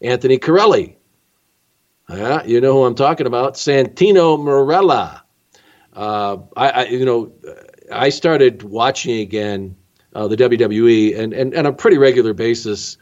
Anthony Carelli. Yeah, you know who I'm talking about, Santino Marella. Uh, I, I, you know, I started watching again uh, the WWE and, and, and on a pretty regular basis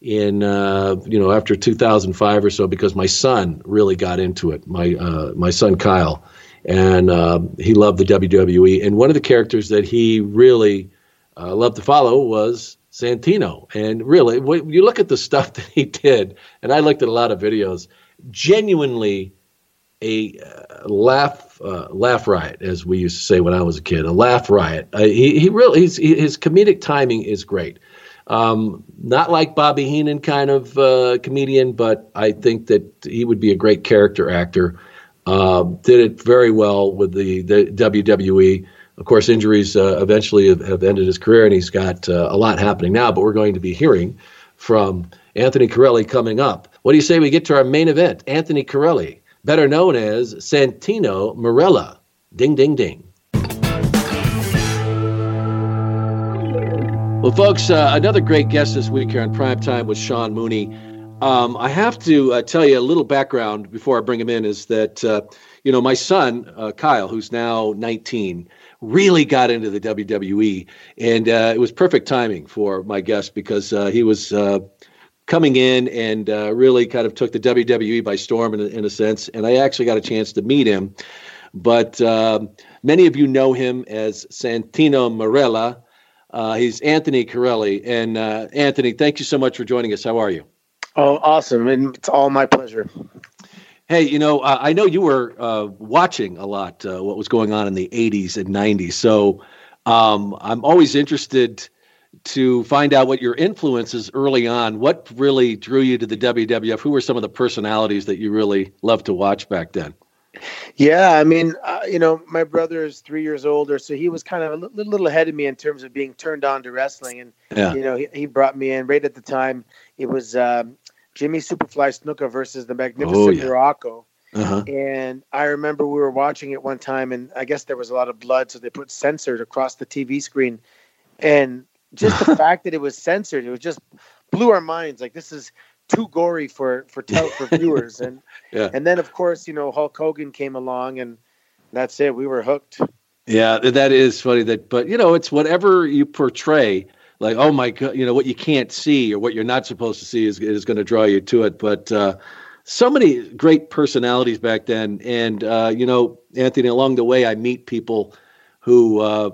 in uh, you know after 2005 or so because my son really got into it. My uh, my son Kyle, and uh, he loved the WWE. And one of the characters that he really uh, loved to follow was Santino. And really, when you look at the stuff that he did, and I looked at a lot of videos, genuinely a uh, laugh uh, laugh riot, as we used to say when I was a kid, a laugh riot. Uh, he, he really he, his comedic timing is great. Um, not like Bobby Heenan kind of uh, comedian, but I think that he would be a great character actor. Uh, did it very well with the, the WWE. Of course, injuries uh, eventually have, have, ended his career, and he's got uh, a lot happening now. But we're going to be hearing from Anthony Carelli coming up. What do you say we get to our main event? Anthony Carelli, better known as Santino Marella. Ding, ding, ding. Well, folks, uh, another great guest this week here on Prime Time was Sean Mooney. Um, I have to uh, tell you a little background before I bring him in is that, uh, you know, my son, uh, Kyle, who's now 19, really got into the WWE. And uh, it was perfect timing for my guest because uh, he was coming in and really kind of took the WWE by storm in a, in a, sense. And I actually got a chance to meet him. But um, many of you know him as Santino Marella. Uh, he's Anthony Carelli. And uh, Anthony, thank you so much for joining us. How are you? Oh, awesome. And it's all my pleasure. Hey, you know, uh, I know you were uh, watching a lot uh, what was going on in the 80s and 90s. So um, I'm always interested to find out what your influences early on. What really drew you to the WWF? Who were some of the personalities that you really loved to watch back then? Yeah, I mean, uh, you know, my brother is three years older, so he was kind of a little, little ahead of me in terms of being turned on to wrestling. And yeah. you know, he, he, brought me in right at the time. It was um, Jimmy Superfly Snuka versus the Magnificent oh, yeah. Muraco. Uh-huh. And I remember we were watching it one time, and I guess there was a lot of blood, so they put censored across the TV screen. And just the fact that it was censored, it was just blew our minds. Like this is too gory for for tel- for viewers and yeah. and then of course you know Hulk Hogan came along and that's it we were hooked yeah that is funny that but you know it's whatever you portray like oh my god you know what you can't see or what you're not supposed to see is is going to draw you to it. But uh, so many great personalities back then. And uh, you know Anthony along the way I meet people who uh,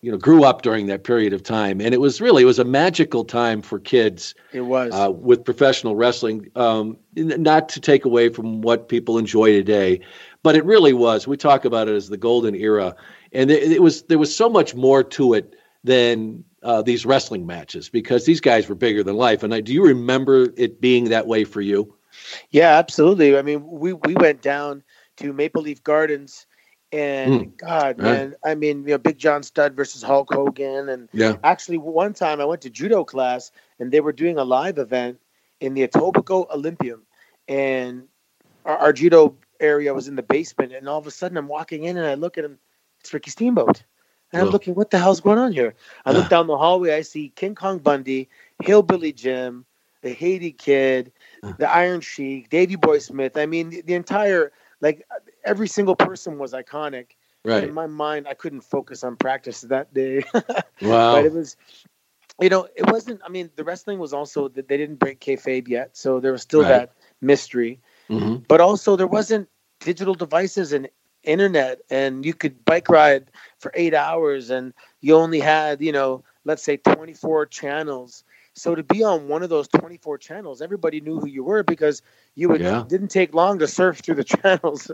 you know grew up during that period of time. And it was really it was a magical time for kids it was. uh, with professional wrestling. Um, not to take away from what people enjoy today but it really was. We talk about it as the golden era. And it, it was there was so much more to it than uh, these wrestling matches because these guys were bigger than life. And I, do you remember it being that way for you? Yeah absolutely. I mean we we went down to maple leaf gardens and mm. God, man, I mean, you know, Big John Studd versus Hulk Hogan, and yeah. actually, one time I went to judo class, and they were doing a live event in the Etobicoke Olympium, and our, our, judo area was in the basement, and all of a sudden, I'm walking in, and I look at him, it's Ricky Steamboat, and I'm looking, what the hell's going on here? I look down the hallway, I see King Kong Bundy, Hillbilly Jim, the Haiti Kid, the Iron Sheik, Davy Boy Smith. I mean, the, the entire like every single person was iconic. Right. In my mind, I couldn't focus on practice that day. wow. But it was, you know, it wasn't. I mean, the wrestling was also that they didn't break kayfabe yet, so there was still right. that mystery. Mm-hmm. But also, there wasn't digital devices and internet, and you could bike ride for eight hours, and you only had, you know, let's say twenty four channels so to be on one of those 24 channels, everybody knew who you were because you would, yeah. didn't take long to surf through the channels.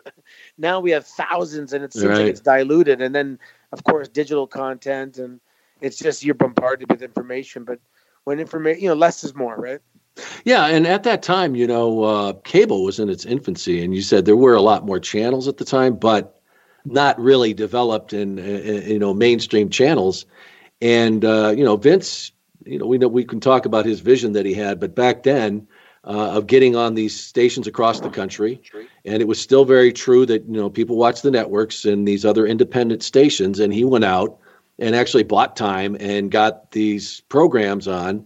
now we have thousands and it seems right. like it's diluted. And then, of course, digital content and it's just you're bombarded with information. But when information, you know, less is more, right? Yeah, and at that time, you know, uh, cable was in its infancy, and you said there were a lot more channels at the time, but not really developed in, in you know mainstream channels. And uh, you know, Vince you know, we know we can talk about his vision that he had, but back then, uh, of getting on these stations across the country, and it was still very true that you know people watch the networks and these other independent stations, and he went out and actually bought time and got these programs on,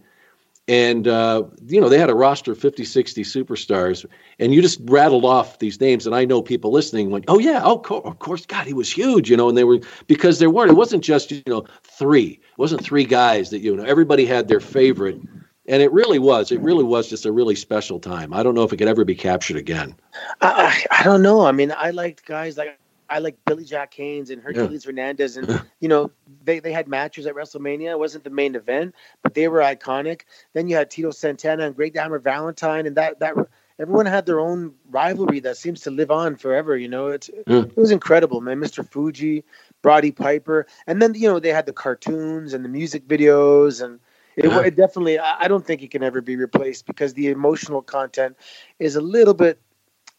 and uh, you know they had a roster of 50 60 superstars. And you just rattled off these names. And i know people listening went oh yeah oh co- of course god he was huge you know and they were because there weren't it wasn't just you know three. It wasn't three guys that you know everybody had their favorite. And it really was it really was just a really special time. I don't know if it could ever be captured again. I, I don't know. I mean i liked guys like I like Billy Jack Haynes and Hercules yeah. Hernandez, and you know they, they had matches at WrestleMania. It wasn't the main event, but they were iconic. Then you had Tito Santana and Greg Hammer Valentine, and that that everyone had their own rivalry that seems to live on forever. You know, it's yeah. it was incredible, man. Mr. Fuji, Roddy Piper, and then you know they had the cartoons and the music videos and. It, it definitely, I don't think it can ever be replaced because the emotional content is a little bit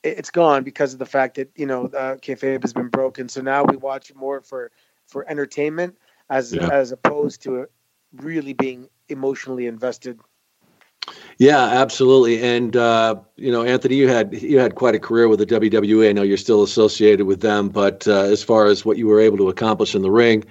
it's gone because of the fact that you know uh, kayfabe has been broken. So now we watch more for for entertainment as yeah. as opposed to really being emotionally invested. Yeah, absolutely. And uh, you know, Anthony, you had you had quite a career with the WWE. I know you're still associated with them, but uh, as far as what you were able to accomplish in the ring,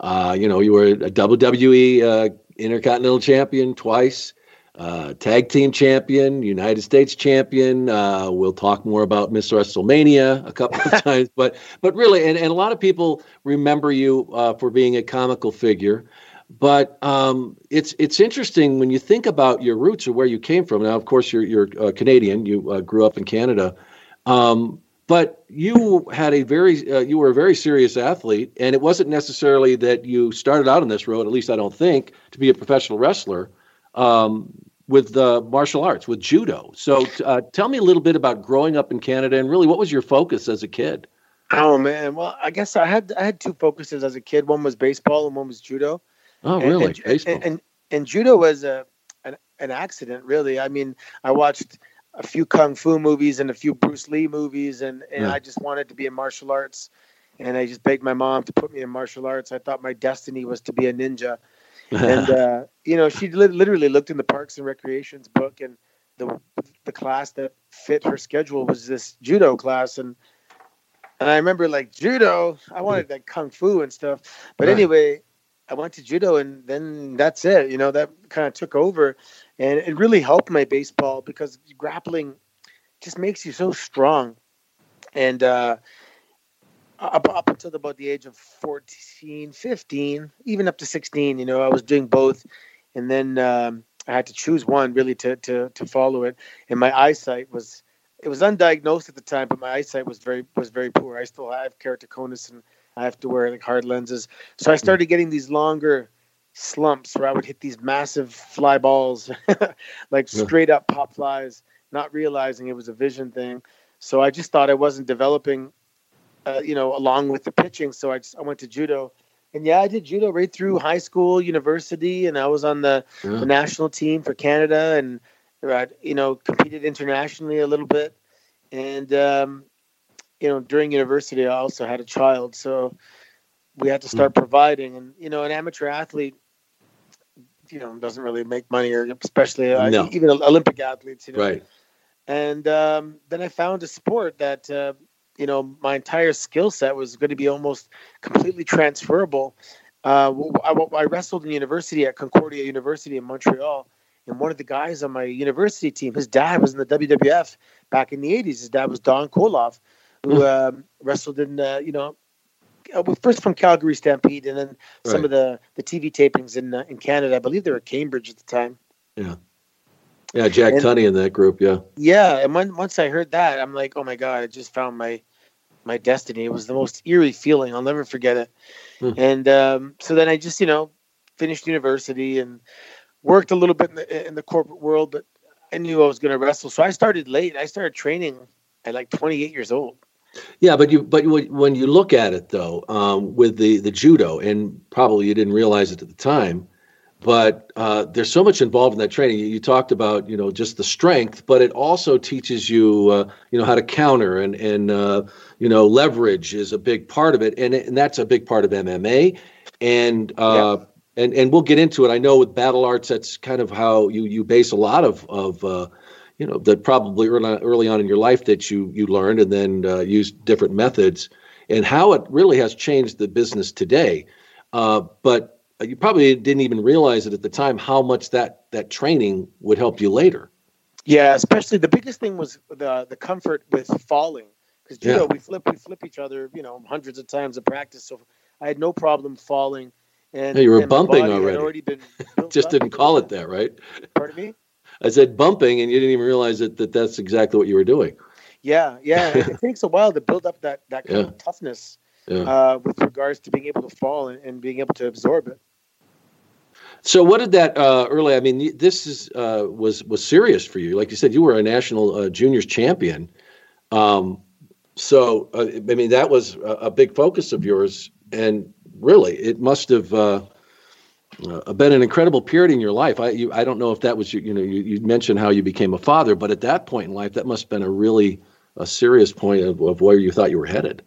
uh, you know, you were a WWE uh, Intercontinental Champion twice uh, tag team champion, United States champion. Uh, we'll talk more about Miss WrestleMania a couple of times, but but really, and, and a lot of people remember you uh, for being a comical figure. But um, it's it's interesting when you think about your roots or where you came from. Now, of course, you're you're uh, Canadian. You uh, grew up in Canada. Um, but you had a very uh, you were a very serious athlete and it wasn't necessarily that you started out on this road at least i don't think to be a professional wrestler um, with uh, martial arts, with judo. So uh, tell me a little bit about growing up in Canada and really what was your focus as a kid? Oh man, well I guess I had I had two focuses as a kid. One was baseball and one was judo. Oh really? And, baseball. And, and, and judo was a an, an accident, really. I mean, I watched a few kung fu movies and a few Bruce Lee movies, and and yeah. I just wanted to be in martial arts, and I just begged my mom to put me in martial arts. I thought my destiny was to be a ninja, and uh, you know she li- literally looked in the Parks and Recreations book, and the the class that fit her schedule was this judo class, and and I remember like judo, I wanted like kung fu and stuff, but right. anyway, I went to judo, and then that's it. You know that kind of took over, and it really helped my baseball because grappling just makes you so strong, and uh, up, up until about the age of 14, 15, even up to 16, you know, I was doing both. And then um, I had to choose one really to, to, to follow it. And my eyesight was, it was undiagnosed at the time, but my eyesight was very, was very poor. I still have keratoconus and I have to wear like hard lenses. So I started getting these longer slumps where I would hit these massive fly balls, like straight up pop flies, not realizing it was a vision thing. So I just thought I wasn't developing uh, you know, along with the pitching. So I just I went to judo, and yeah, I did judo right through high school, university, and I was on the, yeah. the national team for Canada, and uh, you know, competed internationally a little bit, and um, you know, during university, I also had a child, so we had to hmm. start providing, and you know, an amateur athlete. You know, doesn't really make money, or especially uh, no. even Olympic athletes. You know? Right. And um, then I found a sport that uh, you know my entire skill set was going to be almost completely transferable. Uh, I, I, wrestled in university at Concordia University in Montreal, and one of the guys on my university team, his dad was in the WWF back in the '80s. His dad was Don Koloff, who um, wrestled in uh, you know uh, first from Calgary Stampede, and then some of the the TV tapings in uh, in Canada. I believe they were Cambridge at the time. Yeah. Yeah, Jack and, Tunney in that group. Yeah. Yeah, and when, once I heard that, I'm like, oh my god, I just found my my destiny. It was the most eerie feeling. I'll never forget it. Hmm. And um, so then I just, you know, finished university and worked a little bit in the, in the corporate world, but I knew I was going to wrestle. So I started late. I started training at like 28 years old. Yeah, but you but when you look at it though, um, with the the judo, and probably you didn't realize it at the time, but uh, there's so much involved in that training. You, you, talked about you know just the strength, but it also teaches you uh, you know how to counter and and uh, you know leverage is a big part of it, and and that's a big part of MMA, and uh, yeah. and and we'll get into it. I know with BattlArts, that's kind of how you you base a lot of of uh, you know that probably early, early on in your life that you you learned and then uh, used different methods, and how it really has changed the business today. but you probably didn't even realize it at the time how much that that training would help you later. Yeah, especially the biggest thing was the the comfort with falling because judo yeah. we flip we flip each other you know hundreds of times in practice, so I had no problem falling. And you were bumping already. already been Just didn't call it that, right? Pardon me. I said bumping, and you didn't even realize that, that that's exactly what you were doing. Yeah, yeah. it takes a while to build up that that kind yeah. of toughness yeah. uh, with regards to being able to fall and, and, being able to absorb it. So, what did that uh, early? I mean, this is uh, was was serious for you. Like you said, you were a national uh, juniors champion. Um, so, uh, I mean, that was a, a, big focus of yours, and really, it must have uh, uh, been an incredible period in your life. I you, I don't know if that was you. Know, you, you mentioned how you became a father, but at that point in life, that must have been a really a serious point of, of where you thought you were headed.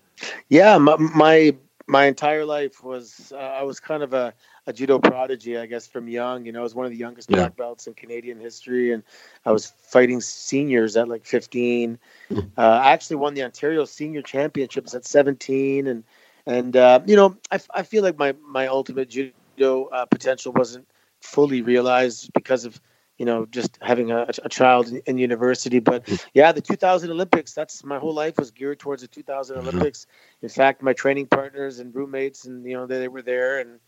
Yeah, my my, my entire life was uh, I was kind of a, a judo prodigy, I guess, from young. You know, I was one of the youngest yeah. black belts in Canadian history, and I was fighting seniors at like 15. Hmm. uh, I actually won the Ontario Senior Championships at 17, and and uh, you know, I, I feel like my my ultimate judo uh, potential wasn't fully realized because of you know, just having a, a child in, in, university. But mm. yeah, the 2000 Olympics, that's my whole life was geared towards the 2000 mm-hmm. Olympics. In fact, my training partners and roommates and, you know, they, they were there and,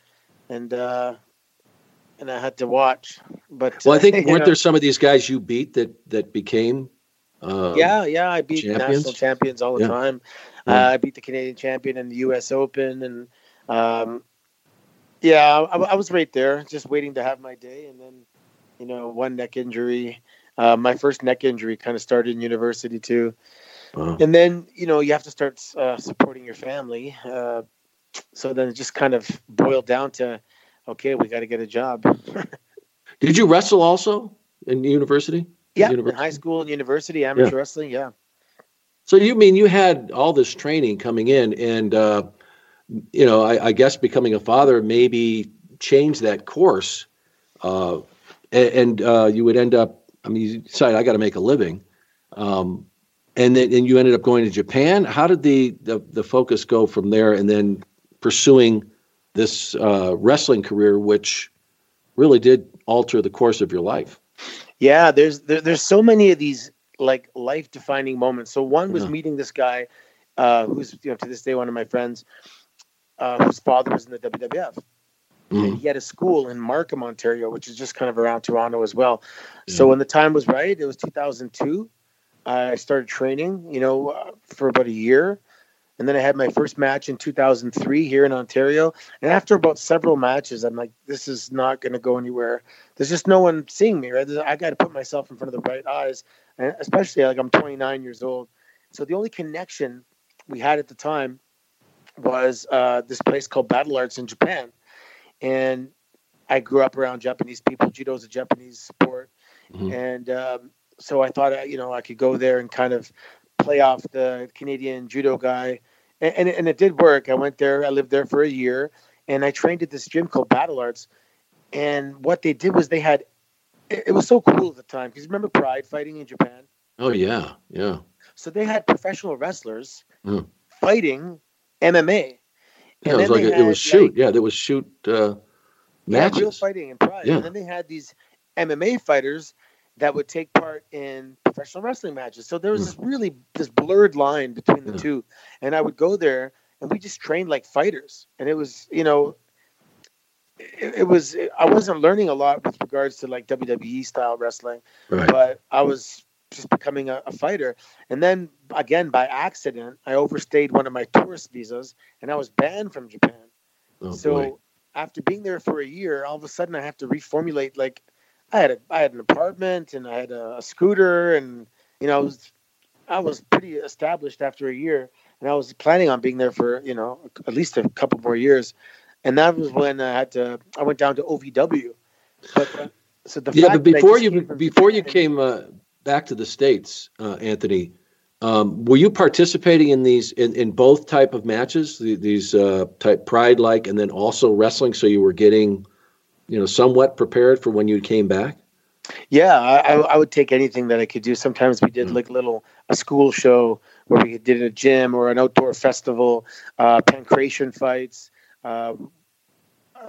and, uh, and I had to watch. But well, I think weren't know, there some of these guys you beat that that became? Uh, yeah, yeah, I beat champions? national champions all the yeah. time. Yeah. Uh, I beat the Canadian champion in the U.S. Open, and um, yeah, I, I, was right there, just waiting to have my day, and then you know, one neck injury. Uh, my first neck injury kind of started in university too. Wow. And then, you know, you have to start uh, supporting your family. Uh, so then it just kind of boiled down to, okay, we got to get a job. Did you wrestle also in university? Yeah, university? in high school and university, amateur yeah. wrestling. Yeah. So you mean you had all this training coming in, and uh, you know, I, I, guess becoming a father maybe changed that course uh, and, uh, you would end up. I mean, you decide I got to make a living, um, and then and you ended up going to Japan. How did the, the the focus go from there, and then pursuing this uh, wrestling career, which really did alter the course of your life? Yeah, there's there, there's so many of these like life defining moments. So one was yeah. meeting this guy, uh, who's you know to this day one of my friends, uh, whose father was in the WWF. Mm-hmm. He had a school in Markham, Ontario, which is just kind of around Toronto as well. So when the time was right, it was 2002. I started training, you know, uh, for about a year. And then I had my first match in 2003 here in Ontario. And after about several matches, I'm like, this is not going to go anywhere. There's just no one seeing me, right? I got to put myself in front of the right eyes. And especially like I'm 29 years old. So the only connection we had at the time was uh, this place called BattlArts in Japan and I grew up around Japanese people. Judo is a Japanese sport, mm-hmm. and um, so I thought uh, you know I could go there and kind of play off the Canadian judo guy, and, and, and it did work. I went there. I lived there for a year, and I trained at this gym called BattlArts. And what they did was they had it, it was so cool at the time because remember Pride fighting in Japan. Oh yeah, yeah. So they had professional wrestlers mm. fighting MMA. Yeah, it was like a, it was shoot. Like, yeah, there was shoot uh, matches. Yeah, real fighting and pride. Yeah. And then they had these MMA fighters that would take part in professional wrestling matches. So there was this hmm. really this blurred line between the two. And I would go there and we just trained like fighters. And it was, you know, it, it was I wasn't learning a lot with regards to like WWE style wrestling, right. but I was just becoming a, a, fighter. And then again, by accident, I overstayed one of my tourist visas and I was banned from Japan. Oh, so boy. after being there for a year, all of a sudden I have to reformulate. Like I had a, I had an apartment and I had a, a scooter and, you know, I was, I was pretty established after a year and I was planning on being there for, you know, at least a couple more years. And that was when I had to, I went down to OVW. But, uh, so the yeah, but before you before you came uh, back to the states, uh, Anthony. Um, were you participating in these in, in both type of matches, these uh, type pride like, and then also wrestling? So you were getting, you know, somewhat prepared for when you came back. Yeah, I, I would take anything that I could do. Sometimes we did mm. like little a school show where we did a gym or an outdoor festival, uh, pankration fights. Uh,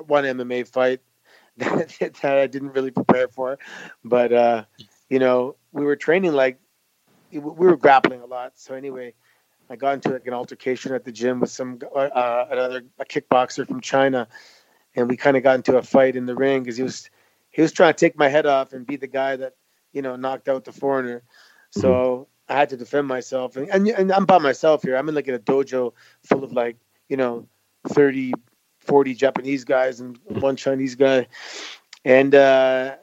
one MMA fight that, that I didn't really prepare for, but uh, you know, we were training like we were grappling a lot. So anyway, I got into like an altercation at the gym with some uh, another a kickboxer from China, and we kind of got into a fight in the ring because he was he was trying to take my head off and be the guy that you know knocked out the foreigner. So mm-hmm. I had to defend myself, and, and and I'm by myself here. I'm in like in a dojo full of like you know 30, 40 Japanese guys and one Chinese guy, and. uh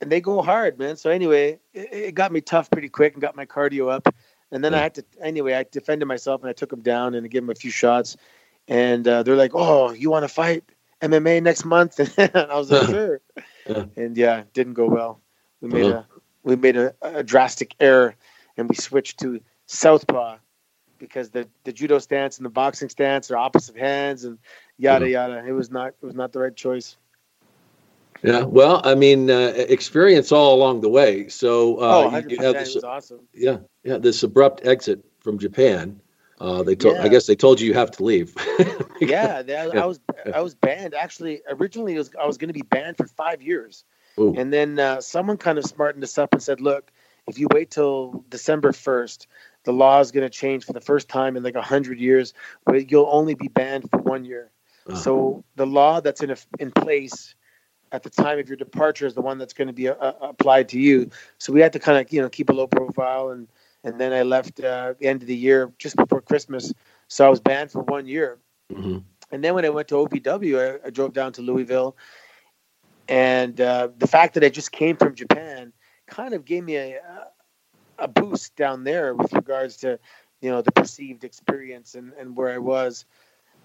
and they go hard, man. So anyway, it, it, got me tough pretty quick and got my cardio up. And then I had to anyway. I defended myself and I took him down and I gave him a few shots. And uh, they're like, "Oh, you want to fight MMA next month?" and I was like, "Sure." Yeah. And yeah, didn't go well. We made uh-huh. a we made a, a drastic error, and we switched to southpaw because the the judo stance and the boxing stance are opposite hands and yada uh-huh. yada. It was not it was not the right choice. Yeah, well, I mean, uh, experience all along the way. So, uh, oh, 100%, you, this, was awesome. Yeah, yeah. This abrupt exit from Japan. Uh, they told. Yeah. I guess they told you you have to leave. yeah, they, I, was. I was banned. Actually, originally, was, I was going to be banned for five years, Ooh. and then uh, someone kind of smartened us up and said, "Look, if you wait till December first, the law is going to change for the first time in like a hundred years, but you'll only be banned for one year." Uh-huh. So the law that's in a, in place at the time of your departure is the one that's going to be uh, uh, applied to you. So we had to kind of you know keep a low profile, and and then I left uh, the end of the year just before Christmas, so I was banned for one year. Mm-hmm. And then when I went to OVW, I, I drove down to Louisville, and uh, the fact that I just came from Japan kind of gave me a a boost down there with regards to you know the perceived experience and, and where I was,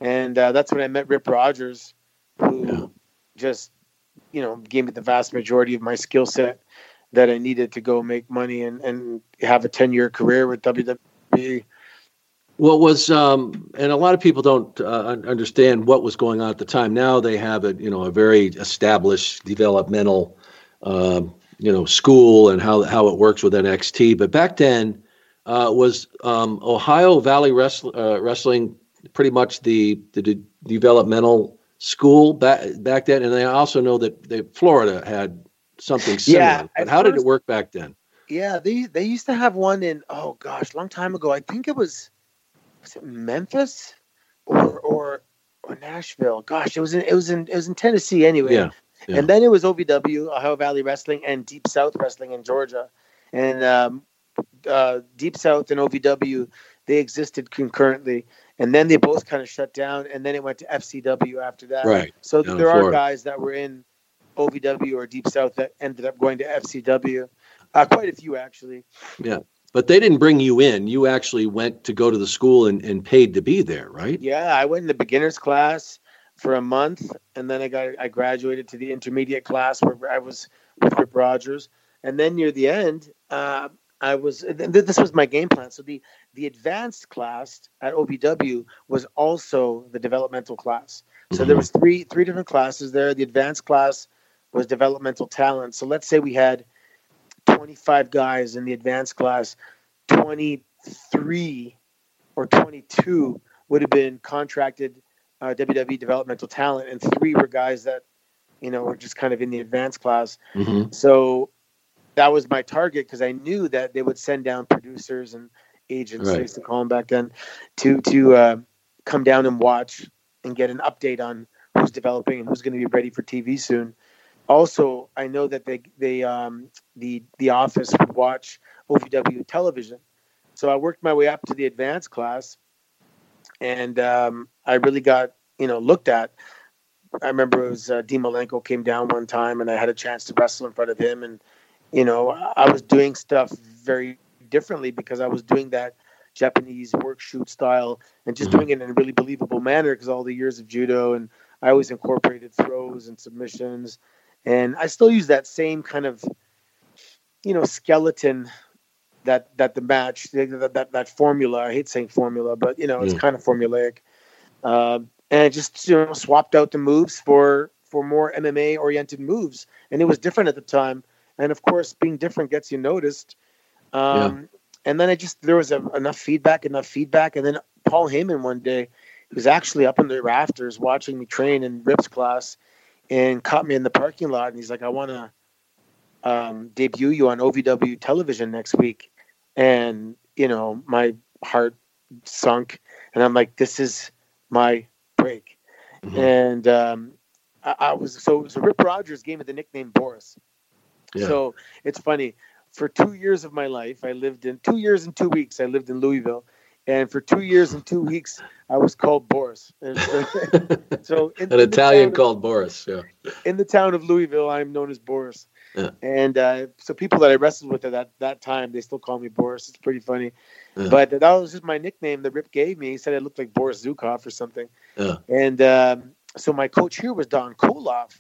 and uh, that's when I met Rip Rogers, who yeah. just you know gave me the vast majority of my skill set that I needed to go make money and, and have a 10 year career with WWE. What was, um, and a lot of people don't uh, understand what was going on at the time. Now they have a, you know, a very established developmental, uh, you know, school and how how it works with NXT. But back then, uh, was um, Ohio Valley Wrestling, uh, Wrestling pretty much the the de- developmental school back back then, and I also know that they, Florida had something similar. Yeah, but how first, did it work back then? Yeah, they they used to have one in oh gosh, long time ago. I think it was was it Memphis or or or Nashville. Gosh, it was in it was in it was in Tennessee anyway. Yeah. yeah. And then it was OVW, Ohio Valley Wrestling, and Deep South Wrestling in Georgia. And um, uh, Deep South and OVW they existed concurrently and then they both kind of shut down, and then it went to FCW after that. Right. So down there are guys that were in OVW or Deep South that ended up going to FCW. Uh, quite a few actually. Yeah. But they didn't bring you in. You actually went to go to the school and, and paid to be there, right? Yeah, I went in the beginners class for a month, and then I got I graduated to the intermediate class where I was with Rip Rogers, and then near the end, uh, I was this was my game plan. So the the advanced class at OVW was also the developmental class. So mm-hmm. there was three three different classes there. The advanced class was developmental talent. So let's say we had 25 guys in the advanced class, 23 or 22 would have been contracted uh, WWE developmental talent, and three were guys that you know were just kind of in the advanced class. Mm-hmm. So that was my target because I knew that they would send down producers and agents, right. I used to call them back then, to to uh, come down and watch and get an update on who's developing and who's going to be ready for TV soon. Also, I know that they they um, the the office would watch OVW television, so I worked my way up to the advanced class, and um, I really got you know looked at. I remember it was uh, Dean Malenko came down one time, and I had a chance to wrestle in front of him, and you know, I was doing stuff very differently because I was doing that Japanese work shoot style and just mm-hmm. doing it in a really believable manner because all the years of judo and I always incorporated throws and submissions and I still use that same kind of you know skeleton that that the match that that, that formula I hate saying formula but you know it's mm. kind of formulaic. Um, and I just you know swapped out the moves for for more MMA oriented moves. And it was different at the time. And of course being different gets you noticed. Um, yeah. and then i just there was a, enough feedback enough feedback. And then paul heyman one day he was actually up in the rafters watching me train in Rip's class, and caught me in the parking lot. And he's like, "I want to um, debut you on OVW television next week," and you know, my heart sunk, and I'm like, "This is my break." Mm-hmm. And um, I, I, was so so Rip Rogers gave me the nickname Boris. Yeah. So it's funny. For two years of my life, I lived in two years and two weeks. I lived in Louisville, and for two years and two weeks, I was called Boris. So, so in, an in Italian of, called Boris. Yeah. In the town of Louisville, I'm known as Boris. Yeah. And uh, so people that I wrestled with at that, that time, they still call me Boris. It's pretty funny. Yeah. But that was just my nickname that Rip gave me. He said I looked like Boris Zhukov or something. Yeah. And um, so my coach here was Don Koloff.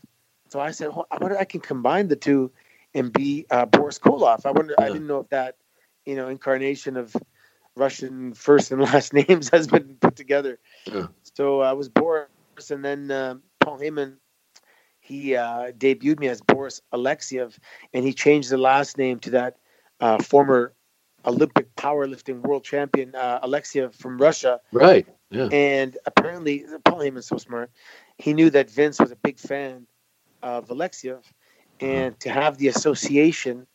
So I said, well, I wonder I can combine the two and be uh, Boris Koloff. I wonder. I didn't know if that, you know, incarnation of Russian first and last names has been put together. Yeah. So I was Boris, and then uh, Paul Heyman, he uh, debuted me as Boris Alexiev, and he changed the last name to that uh, former Olympic powerlifting world champion uh, Alexiev from Russia. Right. Yeah. And apparently, Paul Heyman's so smart. He knew that Vince was a big fan of Alexiev, and to have the association,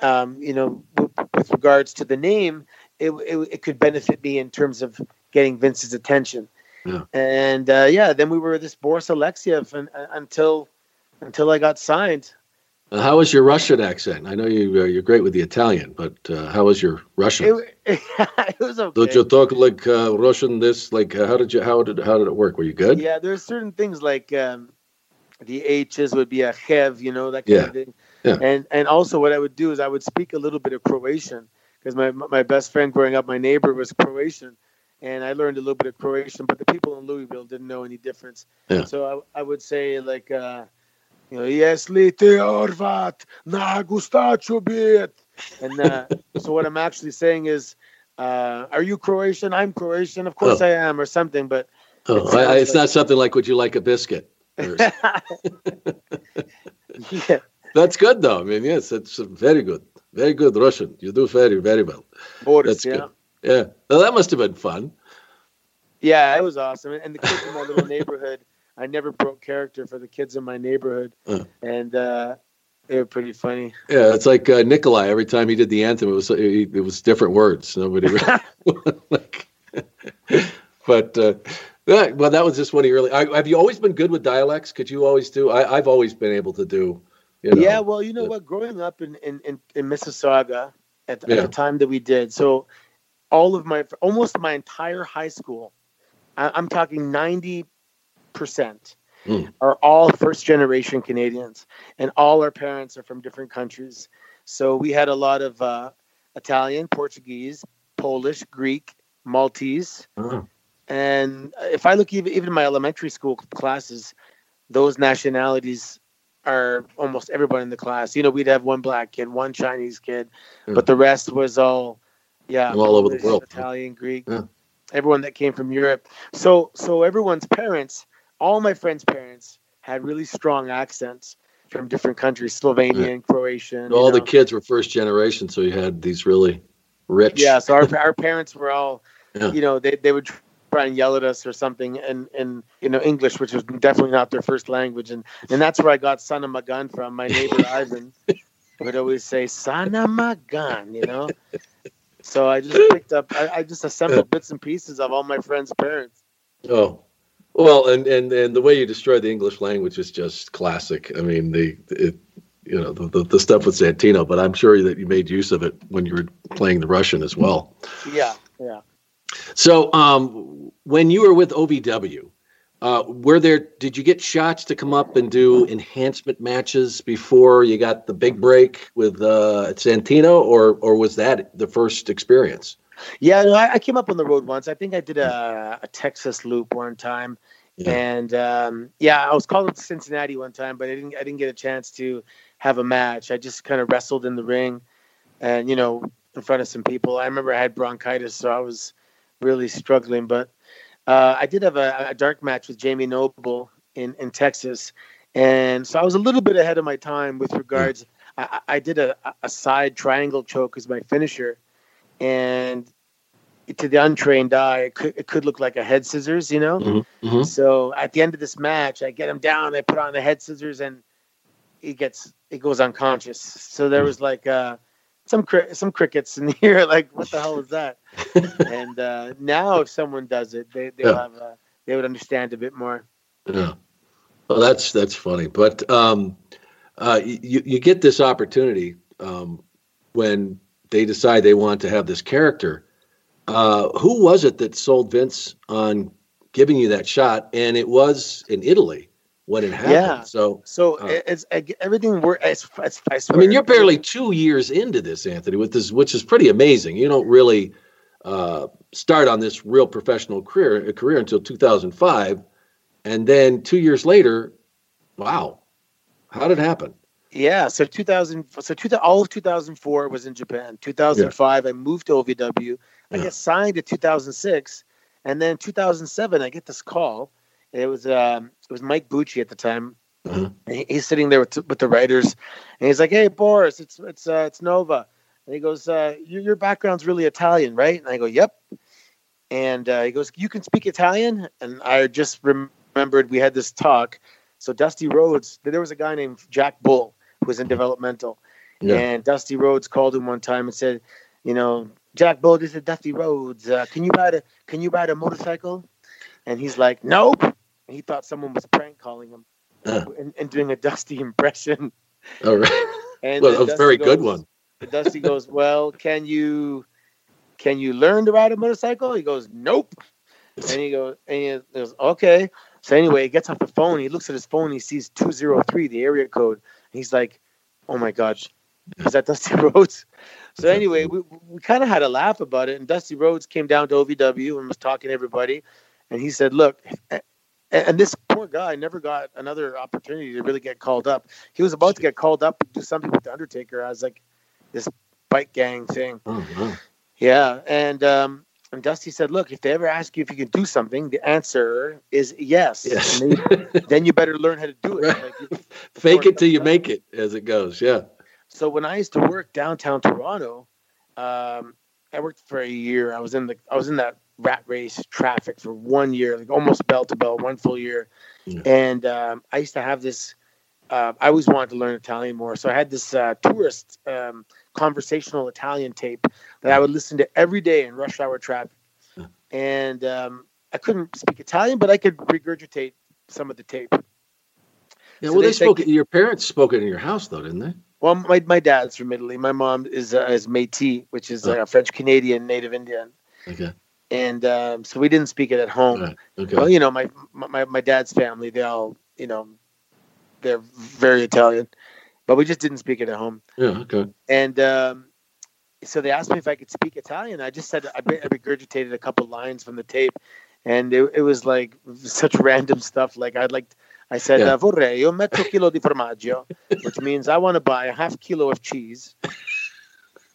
um, you know, with, with regards to the name, it, it, it could benefit me in terms of getting Vince's attention. Yeah. And uh, yeah, then we were this Boris Alexiev and, uh, until until I got signed. Uh, how was your Russian accent? I know you uh, you're great with the Italian, but uh, how was your Russian? It, it was okay. Did you talk like uh, Russian? This like how did you how did how did it work? Were you good? Yeah, there's certain things like um, the H's would be a hev, you know that kind yeah. of thing. Yeah. And and also what I would do is I would speak a little bit of Croatian because my my best friend growing up, my neighbor was Croatian, and I learned a little bit of Croatian, but the people in Louisville didn't know any difference. Yeah. So I, I would say like, uh, you know, jesli ti orvat na gustachu bit, and uh, so what I'm actually saying is, uh, are you Croatian? I'm Croatian. Of course oh. I am, or something. But oh, it's, I, it's like, not something like, would you like a biscuit? yeah. That's good though. I mean, yes, that's very good. Very good Russian. You do very, very well. Boris, That's yeah. Good. Yeah. Well, that must have been fun. Yeah, it was awesome. And the kids in my little neighborhood, I never broke character for the kids in my neighborhood. Uh. And uh, they were pretty funny. Yeah, it's like uh, Nikolai. Every time he did the anthem, it was it, was different words. Nobody. like, but uh, that, well, that was just one of your early. I, have you always been good with dialects? Could you always do? I, have always been able to do you know? Yeah, well, you know what? Growing up in in, in, in Mississauga at, yeah. at, the time that we did, so all of my almost my entire high school, I, am talking ninety percent, mm. are all first generation Canadians, and all our parents are from different countries. So we had a lot of uh, Italian, Portuguese, Polish, Greek, Maltese. Uh-huh. And if I look even even in my elementary school classes, those nationalities are almost everyone in the class. You know, we'd have one black kid, one Chinese kid, yeah. but the rest was all, yeah, all over the world, Italian, Greek, yeah. everyone that came from Europe. So, so everyone's parents, all my friends' parents, had really strong accents from different countries, Slovenian, yeah. Croatian. All the know. kids were first generation, so you had these really rich. Yeah, so our our parents were all, you know, they they would and yell at us or something in, in you know English, which was definitely not their first language, and and that's where I got son of gun from. My neighbor Ivan would always say son of gun, you know. So I just picked up, I, I just assembled bits and pieces of all my friends' parents. Oh, well, and and and the way you destroy the English language is just classic. I mean, the it, you know the, the, the stuff with Santino, but I'm sure that you made use of it when you were playing the Russian as well. Yeah, yeah. So, um, when you were with OVW, uh, were there? Did you get shots to come up and do enhancement matches before you got the big break with uh, Santino, or or was that the first experience? Yeah, no, I, I, came up on the road once. I think I did a, a Texas loop one time, yeah. and um, yeah, I was called up to Cincinnati one time, but I didn't I didn't get a chance to have a match. I just kind of wrestled in the ring, and you know, in front of some people. I remember I had bronchitis, so I was really struggling. But uh, I did have a, a, dark match with Jamie Noble in, in Texas. And so I was a little bit ahead of my time with regards. I, I did a, a side triangle choke as my finisher. And to the untrained eye, it could, it could look like a head scissors, you know. Mm-hmm. Mm-hmm. So at the end of this match, I get him down, I put on the head scissors, and he gets he goes unconscious. So there mm. was like uh, some cri- some crickets in here. like what the hell is that? and uh, now, if someone does it, they they yeah. have uh, they would understand a bit more. Yeah, well, that's that's funny, but um, uh, you you get this opportunity um, when they decide they want to have this character. Uh, who was it that sold Vince on giving you that shot? And it was in Italy when it happened. Yeah. So, so uh, it's, everything. We're. It's, it's, I, I, mean, you're barely two years into this, Anthony, with this, which is pretty amazing. You don't really uh, start on this real professional career career until 2005, and then two years later, wow, how did it happen? Yeah, so 2000, so two, all of 2004 was in Japan. 2005, yeah. I moved to OVW. I yeah. get signed in 2006, and then 2007, I get this call. It was um, it was Mike Bucci at the time. Mm-hmm. He's sitting there with, with the writers, and he's like, "Hey, Boris, it's it's uh, it's Nova," and he goes, uh, your, "Your background's really Italian, right?" And I go, "Yep." And uh, he goes, "You can speak Italian?" And I just remembered we had this talk. So Dusty Rhodes, there was a guy named Jack Bull who was in developmental, yeah. and Dusty Rhodes called him one time and said, "You know, Jack Bull, this is Dusty Rhodes. Uh, can you ride a Can you ride a motorcycle?" And he's like, "Nope." He thought someone was prank calling him uh. and, and, doing a Dusty impression. All right. And well, a very goes, good one. Dusty goes, "Well, can you can you learn to ride a motorcycle?" He goes, "Nope." And he goes, and he goes, "Okay." So anyway, he gets off the phone. He looks at his phone. He sees two zero three, the area code. He's like, "Oh my god, is that Dusty Rhodes?" So anyway, we, we kind of had a laugh about it. And Dusty Rhodes came down to OVW and was talking to everybody. And he said, "Look, and this poor guy never got another opportunity to really get called up. He was about to get called up to do something with the Undertaker as like this bike gang thing. Mm-hmm. Yeah, and um, and Dusty said, "Look, if they ever ask you if you can do something, the answer is yes. Yes. Then, then, you better learn how to do it. Like Fake it till you make it, as it goes. Yeah. So when I used to work downtown Toronto, um, I worked for a year. I was in the I was in that rat race traffic for one year, like almost bell to bell, one full year. Yeah. And um, I used to have this. Uh, I always wanted to learn Italian more, so I had this uh, tourist um, conversational Italian tape that I would listen to every day in rush hour traffic. Yeah. And um, I couldn't speak Italian, but I could regurgitate some of the tape. Yeah, so well, they, they spoke. They, your parents spoke it in your house, though, didn't they? Well, my, my dad's from Italy. My mom is uh, is Métis, which is oh. a French Canadian native Indian. Okay and um, so we didn't speak it at home. Right. Okay. Well, you know, my, my my dad's family, they all, you know, they're very Italian, but we just didn't speak it at home. Yeah. Okay. And um, so they asked me if I could speak Italian. I just said I, I regurgitated a couple lines from the tape, and it, it was like such random stuff. Like I'd like. I said, yeah. vorrei un mezzo chilo di formaggio, which means I want to buy a half kilo of cheese.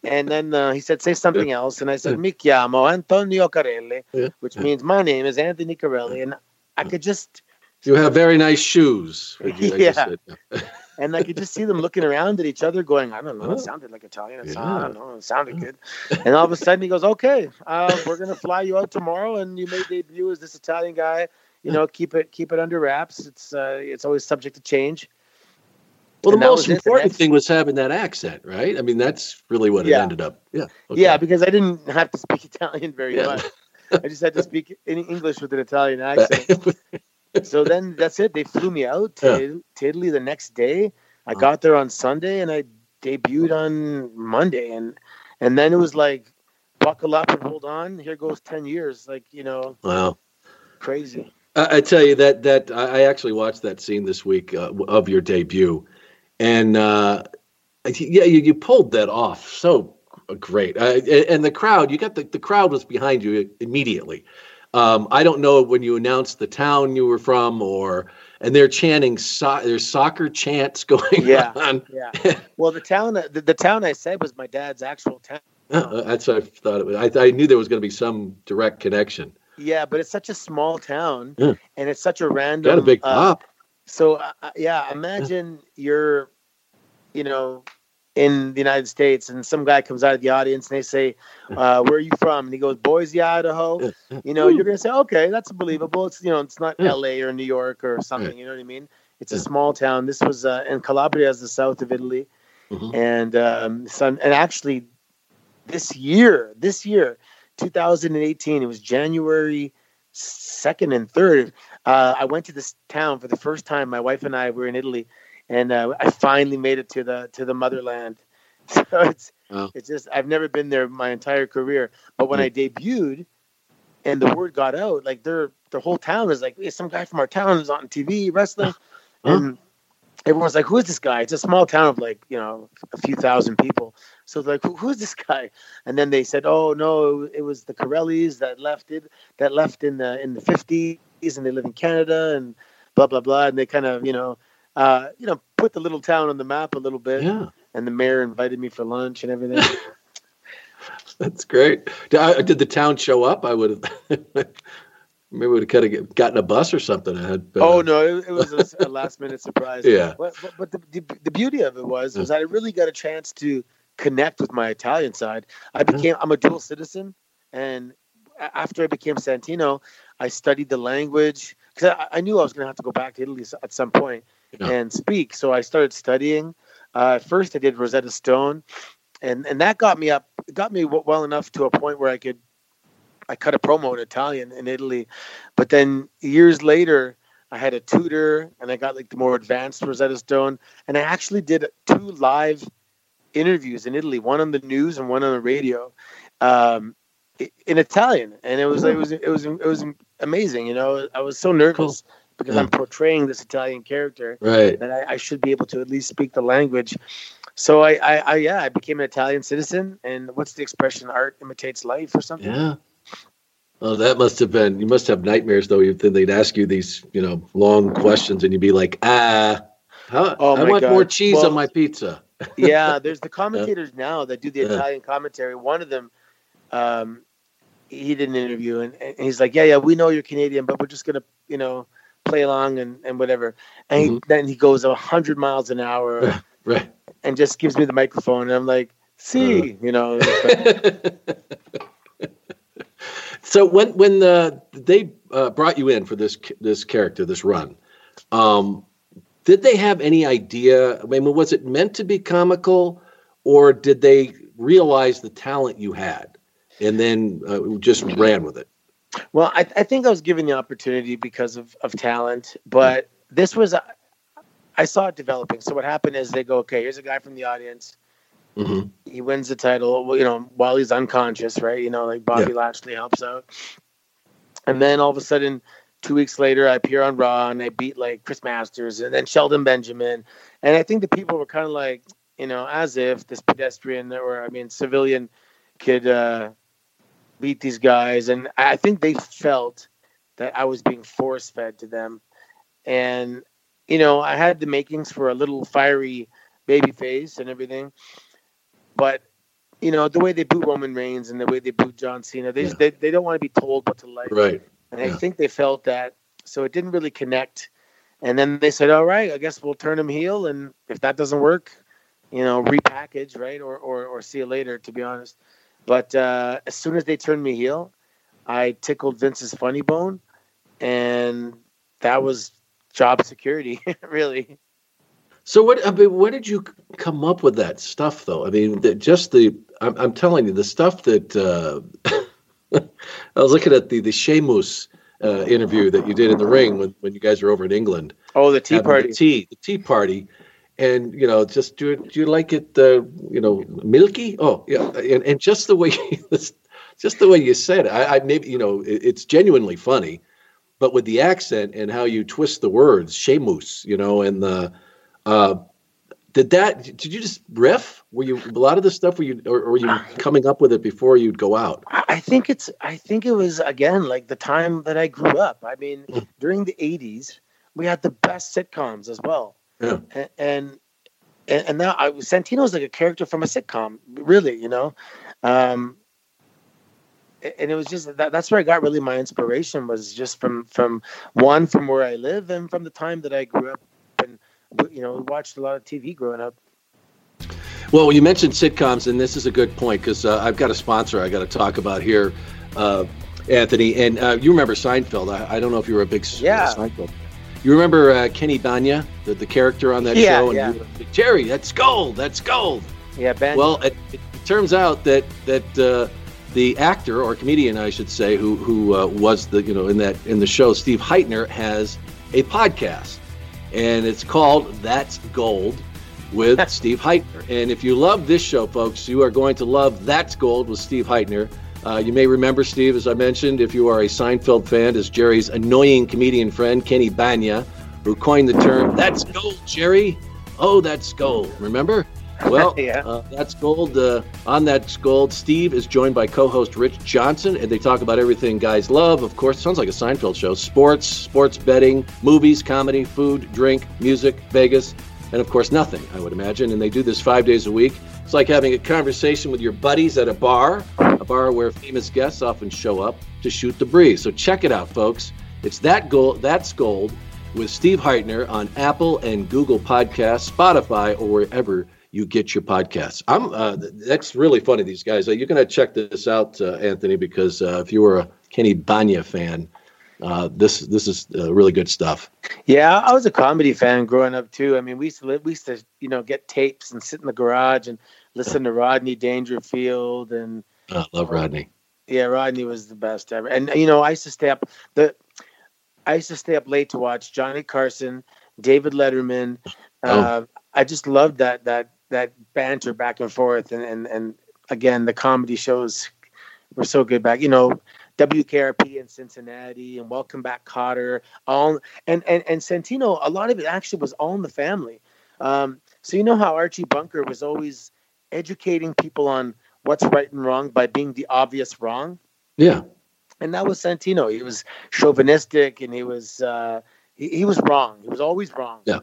And then uh, he said, say something else. And I said, mi chiamo Antonio Carelli, which means my name is Anthony Carelli. And I could just. You have very nice shoes. yeah. and I could just see them looking around at each other, going, I don't know, it sounded like Italian. yeah. I don't know, it sounded good. And all of a sudden he goes, okay, uh, we're going to fly you out tomorrow and you may debut as this Italian guy. You know, keep it keep it under wraps. It's uh, it's always subject to change. Well, the most important thing was having that accent, right? I mean, that's really what yeah. it ended up. Yeah. Okay. Yeah, because I didn't have to speak Italian very yeah. much. I just had to speak in English with an Italian accent. so then that's it. They flew me out to, yeah. Italy the next day. I got there on Sunday and I debuted on Monday, and and then it was like, buckle up and hold on. Here goes ten years. Like you know, wow, crazy. I, I tell you that that I actually watched that scene this week uh, of your debut and uh, yeah, you, you pulled that off so great. Uh, and the crowd, you got the, the crowd was behind you immediately. Um, I don't know when you announced the town you were from, or and they're chanting. So, there's soccer chants going yeah, on. Yeah. Well, the town, the, the town I said was my dad's actual town. Uh, that's what I thought. It was. I, I knew there was going to be some direct connection. Yeah, but it's such a small town, yeah. and it's such a random. Got a big uh, pop. So uh, uh, yeah, imagine you're, you know, in the United States, and some guy comes out of the audience and they say, uh, "Where are you from?" and he goes, "Boise, Idaho." You know, you're gonna say, "Okay, that's believable." It's you know, it's not L.A. or New York or something. You know what I mean? It's a small town. This was uh, in Calabria, is the south of Italy, mm-hmm. and um, son, and actually, this year, this year, 2018, it was January second and third. Uh, I went to this town for the first time. My wife and I were in Italy and uh, I finally made it to the to the motherland. So it's oh. it's just I've never been there my entire career, but when I debuted and the word got out, like their the whole town is like, hey, some guy from our town is on TV wrestling, and everyone's like, who is this guy? It's a small town of like you know a few thousand people. So like, who, who's this guy? And then they said, oh no, it was the Carellis that left it that left in the in the fifties, and they live in Canada, and blah blah blah, and they kind of you know uh, you know, put the little town on the map a little bit. Yeah. And the mayor invited me for lunch and everything. That's great. Did, did, the town show up? I would have. Maybe would have kind of gotten a bus or something. I had. Uh... Oh no, it, it was a, a, last minute surprise. yeah. But, but, but the, the, the, beauty of it was was I really got a chance to connect with my Italian side. I became I'm a dual citizen, and after I became Santino, I studied the language because I, I, knew I was going to have to go back to Italy at some point yeah. and speak. So I started studying. Uh, first, I did Rosetta Stone, and and that got me up, got me well enough to a point where I could, I cut a promo in Italian in Italy, but then years later. I had a tutor and I got like the more advanced Rosetta Stone. And I actually did two live interviews in Italy, one on the news and one on the radio, um, in Italian. And it was, it was, it was, it was amazing. You know, I was so nervous. Cool because. I'm portraying this Italian character. Right. That I, I, should be able to at least speak the language. So I, I, I, yeah, I became an Italian citizen. And what's the expression? Art imitates life, or something. Yeah. Oh, that must have been. You must have nightmares though. Then they'd ask you these, you know, long questions, and you'd be like, ah, how, oh I want God. more cheese well, on my pizza. yeah, there's the commentators yeah. now that do the yeah. Italian commentary. One of them, um, he did an interview, and, and he's like, yeah, yeah, we know you're Canadian, but we're just gonna, you know play along and, and whatever. And mm-hmm. he, then he goes a hundred miles an hour, right? And just gives me the microphone, and I'm like, "See, uh. you know." so when when the, they uh, brought you in for this this character, this run, um, did they have any idea? I mean, was it meant to be comical, or did they realize the talent you had and then uh, just ran with it? Well, I, I think I was given the opportunity because of, of talent, but this was, I saw it developing. So what happened is they go, okay, here's a guy from the audience. Mm-hmm. He wins the title, you know, while he's unconscious, right? You know, like Bobby yeah. Lashley helps out. And then all of a sudden, two weeks later, I appear on Raw and I beat like Chris Masters and then Shelton Benjamin. And I think the people were kind of like, you know, as if this pedestrian or, I mean, civilian could, uh, beat these guys, and I think they felt that I was being force fed to them, and you know I had the makings for a little fiery baby face and everything, but you know the way they boot Roman Reigns and the way they boot John Cena, they yeah. they, they don't want to be told what to like, right? And yeah. I think they felt that, so it didn't really connect. And then they said, "All right, I guess we'll turn him heel, and if that doesn't work, you know, repackage, right, or or, or see you later." To be honest, but uh, as soon as they turned me heel, I tickled Vince's funny bone, and that was job security, really. So what? I mean, where did you come up with that stuff, though? I mean, the, just the I'm, I'm, telling you, the stuff that uh, I was looking at the the Sheamus uh, interview that you did in the ring when, when you guys were over in England. Oh, the tea party. The tea, the tea party and you know just do do you like it uh, you know milky? Oh yeah and, and just the way just the way you said it I, I maybe you know it, it's genuinely funny but with the accent and how you twist the words shamus you know and the uh, did that did you just riff? Were you a lot of the stuff were you or, or were you coming up with it before you'd go out? I think it's i think it was again like the time that i grew up. I mean hmm. during the 80s we had the best sitcoms as well yeah. And, and and now I Santino's like a character from a sitcom, really, you know. Um, and it was just that that's where I got really my inspiration was just from from one from where I live and from the time that I grew up and you know watched a lot of TV growing up. Well, you mentioned sitcoms, and this is a good point because uh, I've got a sponsor I got to talk about here, uh, Anthony. And uh, you remember Seinfeld? I, I, don't know if you were a big yeah. Seinfeld. You remember uh, Kenny Bania, the, the character on that yeah, show? Yeah. Like, Jerry, that's gold. That's gold. Yeah, Ben. Well, it, it, turns out that that uh, the actor or comedian, I should say, who who uh, was the you know in that in the show, Steve Hytner, has a podcast, and it's called That's Gold with Steve Hytner. And if you love this show, folks, you are going to love That's Gold with Steve Hytner. Uh, you may remember Steve, as I mentioned, if you are a Seinfeld fan, as Jerry's annoying comedian friend, Kenny Bania, who coined the term, That's Gold, Jerry. Oh, that's gold. Remember? Well, yeah. uh, that's gold. Uh, on that's gold. Steve is joined by co-host Rich Johnson, and they talk about everything guys love. Of course, sounds like a Seinfeld show: sports, sports betting, movies, comedy, food, drink, music, Vegas, and of course, nothing. I would imagine. And they do this five days a week. It's like having a conversation with your buddies at a bar, a bar where famous guests often show up to shoot the breeze. So check it out, folks. It's that gold. That's gold with Steve Hytner on Apple and Google Podcasts, Spotify, or wherever you get your podcasts. I'm uh, that's really funny. These guys, uh, you're to check this out, uh, Anthony, because uh, if you were a Kenny Bania fan, uh, this this is uh, really good stuff. Yeah, I was a comedy fan growing up too. I mean, we used to live, we used to you know get tapes and sit in the garage and listen to Rodney Dangerfield and. I love Rodney. Yeah, Rodney was the best ever. And you know, I used to stay up the I used to stay up late to watch Johnny Carson, David Letterman. Oh. Uh, I just loved that that that banter back and forth, and and and again, the comedy shows were so good back. You know, WKRP in Cincinnati and Welcome Back Kotter, all and and and Santino. A lot of it actually was all in the family. Um, so you know how Archie Bunker was always educating people on what's right and wrong by being the obvious wrong. Yeah. And that was Santino. He was chauvinistic and he was uh, he, he was wrong. He was always wrong. Yeah.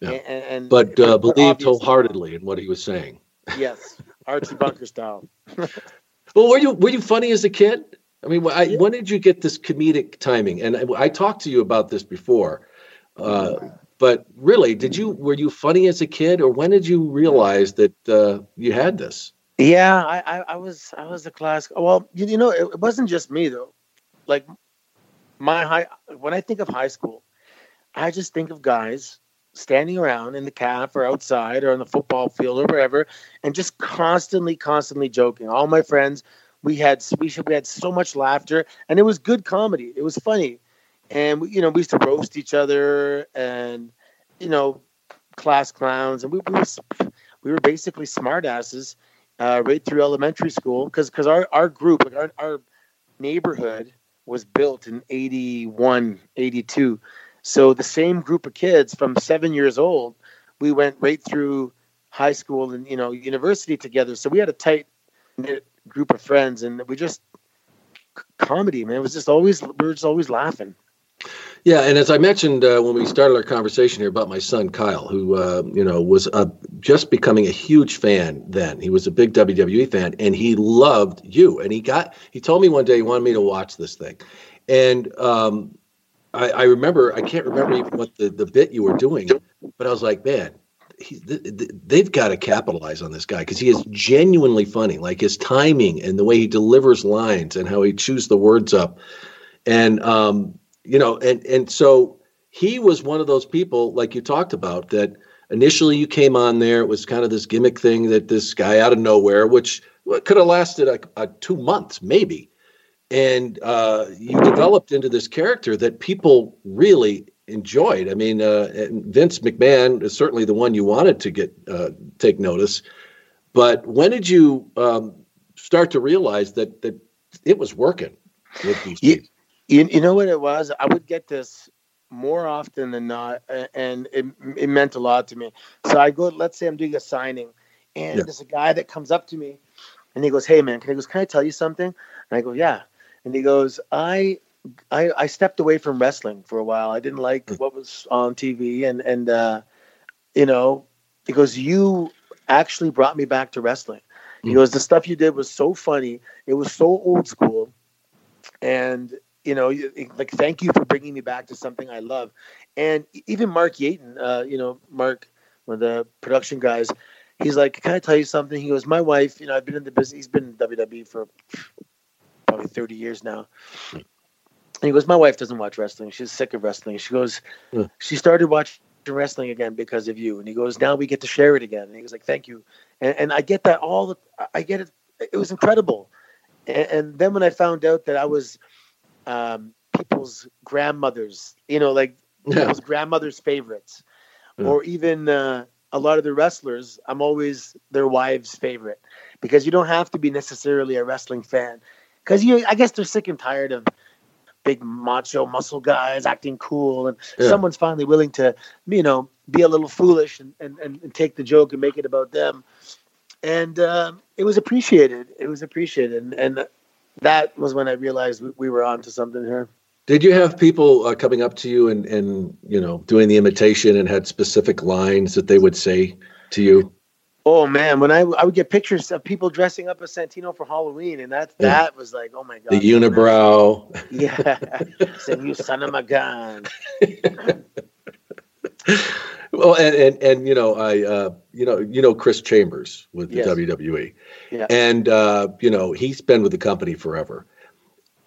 Yeah. And, and but uh, believed wholeheartedly in what he was saying. Yes, Archie Bunker style. well, were you were you funny as a kid? I mean, I, when did you get this comedic timing? And I, I talked to you about this before, uh, but really, did you were you funny as a kid, or when did you realize that uh, you had this? Yeah, I, I, I, was I was a class. Well, you, you know, it, it wasn't just me though. Like my high, when I think of high school, I just think of guys standing around in the calf or outside or on the football field or wherever, and just constantly, constantly joking. All my friends, we had we, we had so much laughter, and it was good comedy. It was funny, and we, you know we used to roast each other, and you know, class clowns, and we, we were we were basically smartasses uh, right through elementary school because because our our group like our, our neighborhood was built in 81 82 so the same group of kids from seven years old, we went right through high school and you know university together. So we had a tight knit group of friends, and we just comedy, man. It was just always we were just always laughing. Yeah, and as I mentioned uh, when we started our conversation here about my son Kyle, who uh, you know was uh, just becoming a huge fan then. He was a big WWE fan, and he loved you. And he got he told me one day he wanted me to watch this thing, and um, I, I, remember I can't remember what the, the bit you were doing, but I was like, man, he, th- th- they've got to capitalize on this guy because he is genuinely funny. Like his timing and the way he delivers lines and how he chews the words up, and um, you know, and and so he was one of those people like you talked about that initially you came on there it was kind of this gimmick thing that this guy out of nowhere which could have lasted a, a two months maybe and uh, you developed into this character that people really enjoyed. I mean, uh, Vince McMahon is certainly the one you wanted to get uh, take notice. But when did you um, start to realize that that it was working with these you, you, you know what it was? I would get this more often than not, and it, it meant a lot to me. So I go, let's say I'm doing a signing, and yeah. there's a guy that comes up to me, and he goes, "Hey man, can I goes, can I tell you something?" And I go, "Yeah." and he goes, I, I, I stepped away from wrestling for a while. I didn't like what was on TV, and and uh, you know, he goes, you actually brought me back to wrestling. He goes, the stuff you did was so funny. It was so old school, and you know, like thank you for bringing me back to something I love. And even Mark Yeaton, uh, you know, Mark, one of the production guys, he's like, "Can I tell you something?" He goes, "My wife, you know, I've been in the business. He's been in WWE for probably 30 years now." And he goes, "My wife doesn't watch wrestling. She's sick of wrestling." She goes, yeah. "She started watching wrestling again because of you." And he goes, "Now we get to share it again." And he was like, "Thank you." And, and I get that all the. I get it. It was incredible. And, and then when I found out that I was um, people's grandmothers, you know, like yeah. people's grandmothers' favorites, yeah. or even. Uh, a lot of the wrestlers, I'm always their wives' favorite because you don't have to be necessarily a wrestling fan because you, I guess they're sick and tired of big macho muscle guys acting cool, and yeah. someone's finally willing to, you know, be a little foolish and, and, and take the joke and make it about them. And um, it was appreciated. It was appreciated, and, and that was when I realized we, we were on to something here. Did you have people uh, coming up to you and, and you know doing the imitation and had specific lines that they would say to you? Oh man, when I I would get pictures of people dressing up as Santino for Halloween, and that yeah. that was like, oh my god, the unibrow. Yeah, saying you son of a gun. well, and, and and you know, I uh, you know you know Chris Chambers with the yes. WWE, yeah, and uh, you know he's been with the company forever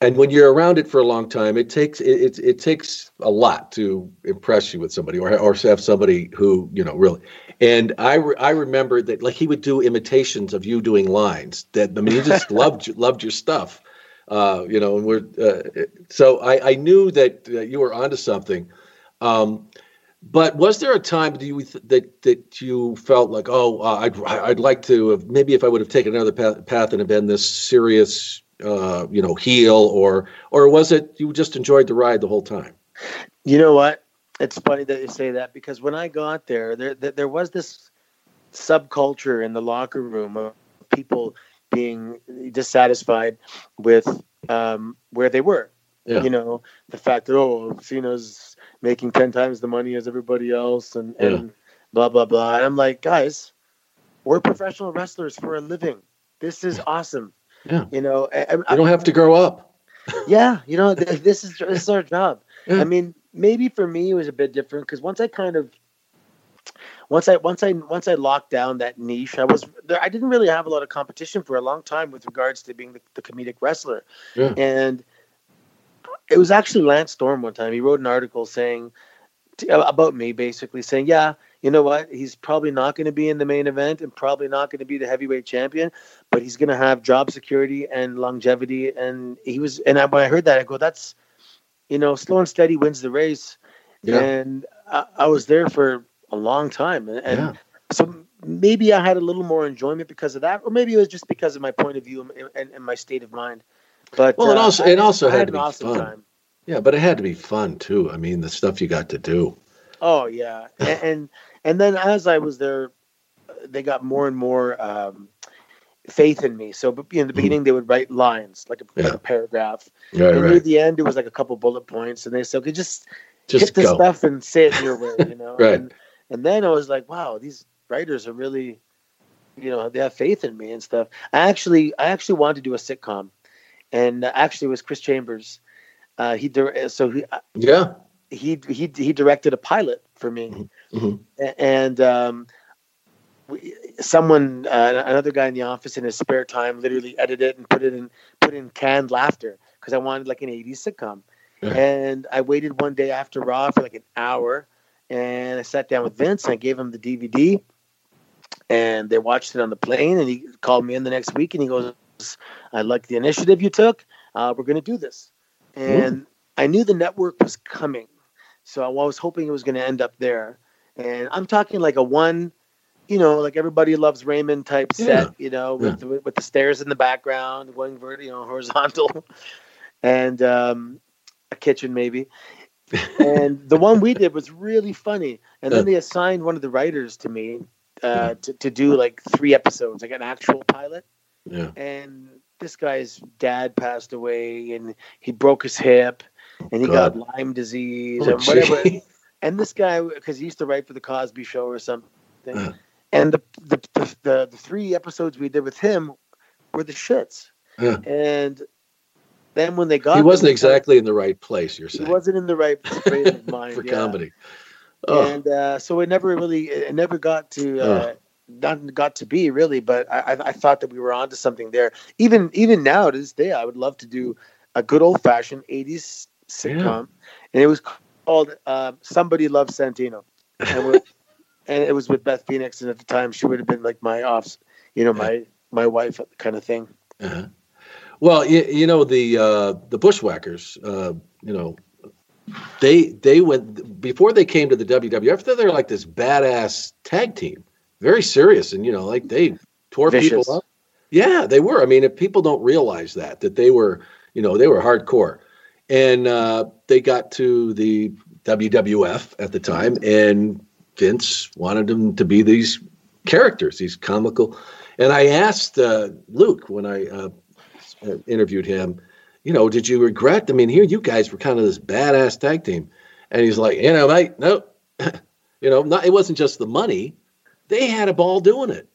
and when you're around it for a long time, it takes it, it, it takes a lot to impress you with somebody, or or have somebody who you know really. And I re, I remember that like he would do imitations of you doing lines. That I mean, he just loved loved your stuff. Uh, you know, and we're uh, so I, I knew that uh, you were onto something. Um, but was there a time that you that that you felt like, oh, uh, I'd I'd like to have, maybe if I would have taken another path, path and have been this serious uh, you know, heel, or or was it you just enjoyed the ride the whole time? You know what? It's funny that you say that because when I got there, there there, there was this subculture in the locker room of people being dissatisfied with um, where they were. Yeah. You know, the fact that oh, Cena's making ten times the money as everybody else, and yeah. and blah blah blah. And I'm like, guys, we're professional wrestlers for a living. This is awesome. Yeah. You know, I, you don't have to grow up. yeah. You know, this is this is our job. Yeah. I mean, maybe for me it was a bit different because once I kind of once I once I once I locked down that niche, I was there. I didn't really have a lot of competition for a long time with regards to being the, the comedic wrestler, yeah. and it was actually Lance Storm one time. He wrote an article saying about me, basically saying, "Yeah, you know what? He's probably not going to be in the main event and probably not going to be the heavyweight champion, but he's going to have job security and longevity. And he was, and I, when I heard that, I go, that's, you know, slow and steady wins the race. Yeah. And I, I was there for a long time. And, and yeah. so maybe I had a little more enjoyment because of that, or maybe it was just because of my point of view and, and, and my state of mind. But well, it uh, also, it also had, had, to be awesome fun. Time. Yeah, but it had to be fun too. I mean, the stuff you got to do. Oh yeah, and, and and then as I was there, they got more and more um, faith in me. So in the mm-hmm. beginning, they would write lines like a, yeah. like a paragraph. Right, and right. near the end, it was like a couple bullet points, and they said, "Okay, just, just hit the stuff and say it your way," you know. right. And, and then I was like, "Wow, these writers are really, you know, they have faith in me and stuff." I actually, I actually wanted to do a sitcom, and actually, it was Chris Chambers. Uh, he so he yeah he he he directed a pilot for me, mm-hmm. mm-hmm. and um, we, someone uh, another guy in the office in his spare time literally edited it and put it in put in canned laughter because I wanted like an '80s sitcom. Yeah. And I waited one day after Raw for like an hour, and I sat down with Vince and I gave him the DVD, and they watched it on the plane. And he called me in the next week and he goes, "I like the initiative you took. Uh, we're going to do this." And I knew the network was coming so I was hoping it was going to end up there. And I'm talking like a one, you know, like everybody loves Raymond type set, yeah. you know, with, yeah. the, with the stairs in the background, going vertical, you know, horizontal, and um, a kitchen maybe. and the one we did was really funny. And then they assigned one of the writers to me uh, to, to do like three episodes, like an actual pilot. Yeah. And this guy's dad passed away and he broke his hip and he God. got Lyme disease oh, and whatever. and this guy, because he used to write for the Cosby Show or something, uh. and the the, the the, the three episodes we did with him were the shits. Yeah. And then when they got, he wasn't exactly in the right place. You're saying he wasn't in the right frame of mind for yeah. comedy. Oh. And uh, so it never really, it never got to uh, not got to be really, but I, I thought that we were onto something there. Even even now to this day, I would love to do a good old fashioned '80s sitcom, yeah. and it was called uh, "Somebody Loves Santino," and, and, it was with Beth Phoenix, and at the time she would have been like my offs, you know, my my wife kind of thing. Uh-huh. Well, you, you know the uh, the Bushwhackers, uh, you know, they they went before they came to the WWF. They're like this badass tag team, very serious, and you know, like they tore Vicious. people up. Yeah, they were. I mean, if people don't realize that that they were, you know, they were hardcore, and uh, they got to the WWF at the time, and Vince wanted them to be these characters, these comical. And I asked uh, Luke when I uh, interviewed him, you know, did you regret? I mean, here you guys were kind of this badass tag team, and he's like, you know, mate, no, you know, not, it wasn't just the money; they had a ball doing it.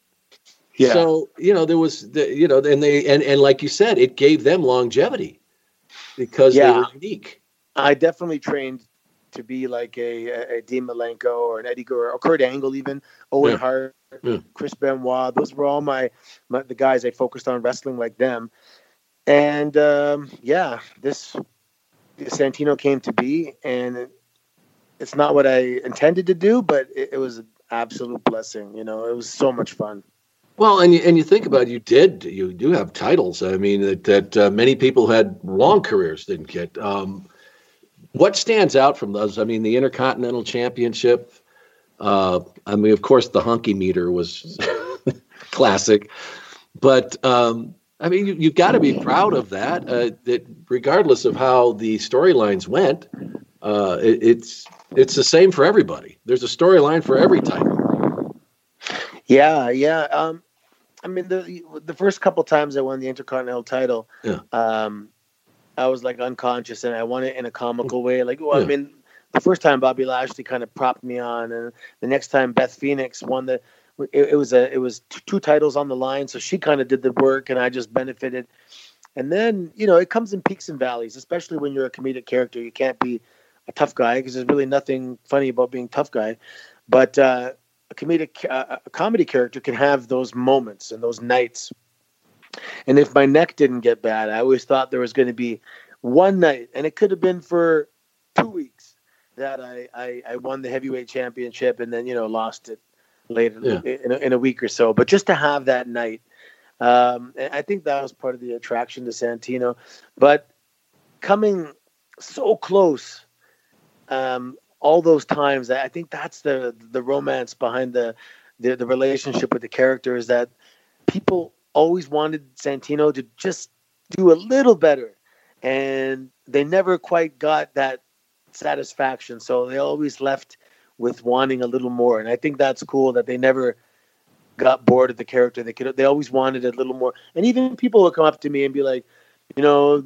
Yeah. So you know, there was, the, you know, and they and and like you said, it gave them longevity because yeah. they were unique. I definitely trained to be like a, a Dean Malenko or an Eddie Guerrero or Kurt Angle, even Owen yeah. Hart, yeah. Chris Benoit. Those were all my, my, the guys I focused on wrestling like them. And um, yeah, this Santino came to be, and it's not what I intended to do, but it, it was absolute blessing. You know, it was so much fun. Well, and you, and you think about it, you did you do have titles. I mean that that uh, many people had long careers didn't get. Um, what stands out from those? I mean, the Intercontinental Championship. Uh, I mean, of course, the hunky meter was classic, but um, I mean, you, have got to be proud of that. Uh, that regardless of how the storylines went, uh, it, it's it's the same for everybody. There's a storyline for every title. Yeah, yeah. Um, I mean, the the first couple times I won the Intercontinental title, yeah. um, I was like unconscious and I won it in a comical way. Like, well, yeah. I mean, the first time Bobby Lashley kind of propped me on, and the next time Beth Phoenix won the it, it was a it was two titles on the line, so she kind of did the work, and I just benefited. And then you know it comes in peaks and valleys, especially when you're a comedic character. You can't be a tough guy because there's really nothing funny about being tough guy. But uh, a comedic uh, a comedy character can have those moments and those nights. And if my neck didn't get bad, I always thought there was going to be one night, and it could have been for two weeks that I, I, I won the heavyweight championship and then you know lost it later yeah. in, a, in, a, week or so. But just to have that night, um, I think that was part of the attraction to Santino. But coming so close, um, all those times, I think that's the the romance behind the, the the relationship with the character is that people always wanted Santino to just do a little better, and they never quite got that satisfaction. So they always left with wanting a little more. And I think that's cool that they never got bored of the character. They could they always wanted a little more. And even people will come up to me and be like, you know,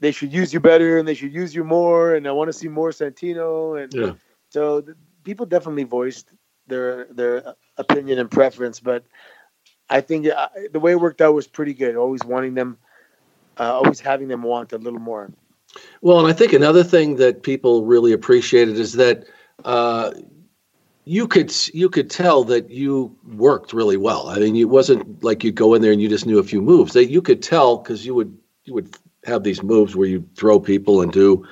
they should use you better and they should use you more and I want to see more Santino and yeah. so the, people definitely voiced their their opinion and preference, but I think uh, the way it worked out was pretty good. Always wanting them, uh, always having them want a little more. Well, and I think another thing that people really appreciated is that uh, you could you could tell that you worked really well. I mean, it wasn't like you go in there and you just knew a few moves. That you could tell because you would you would have these moves where you throw people and do.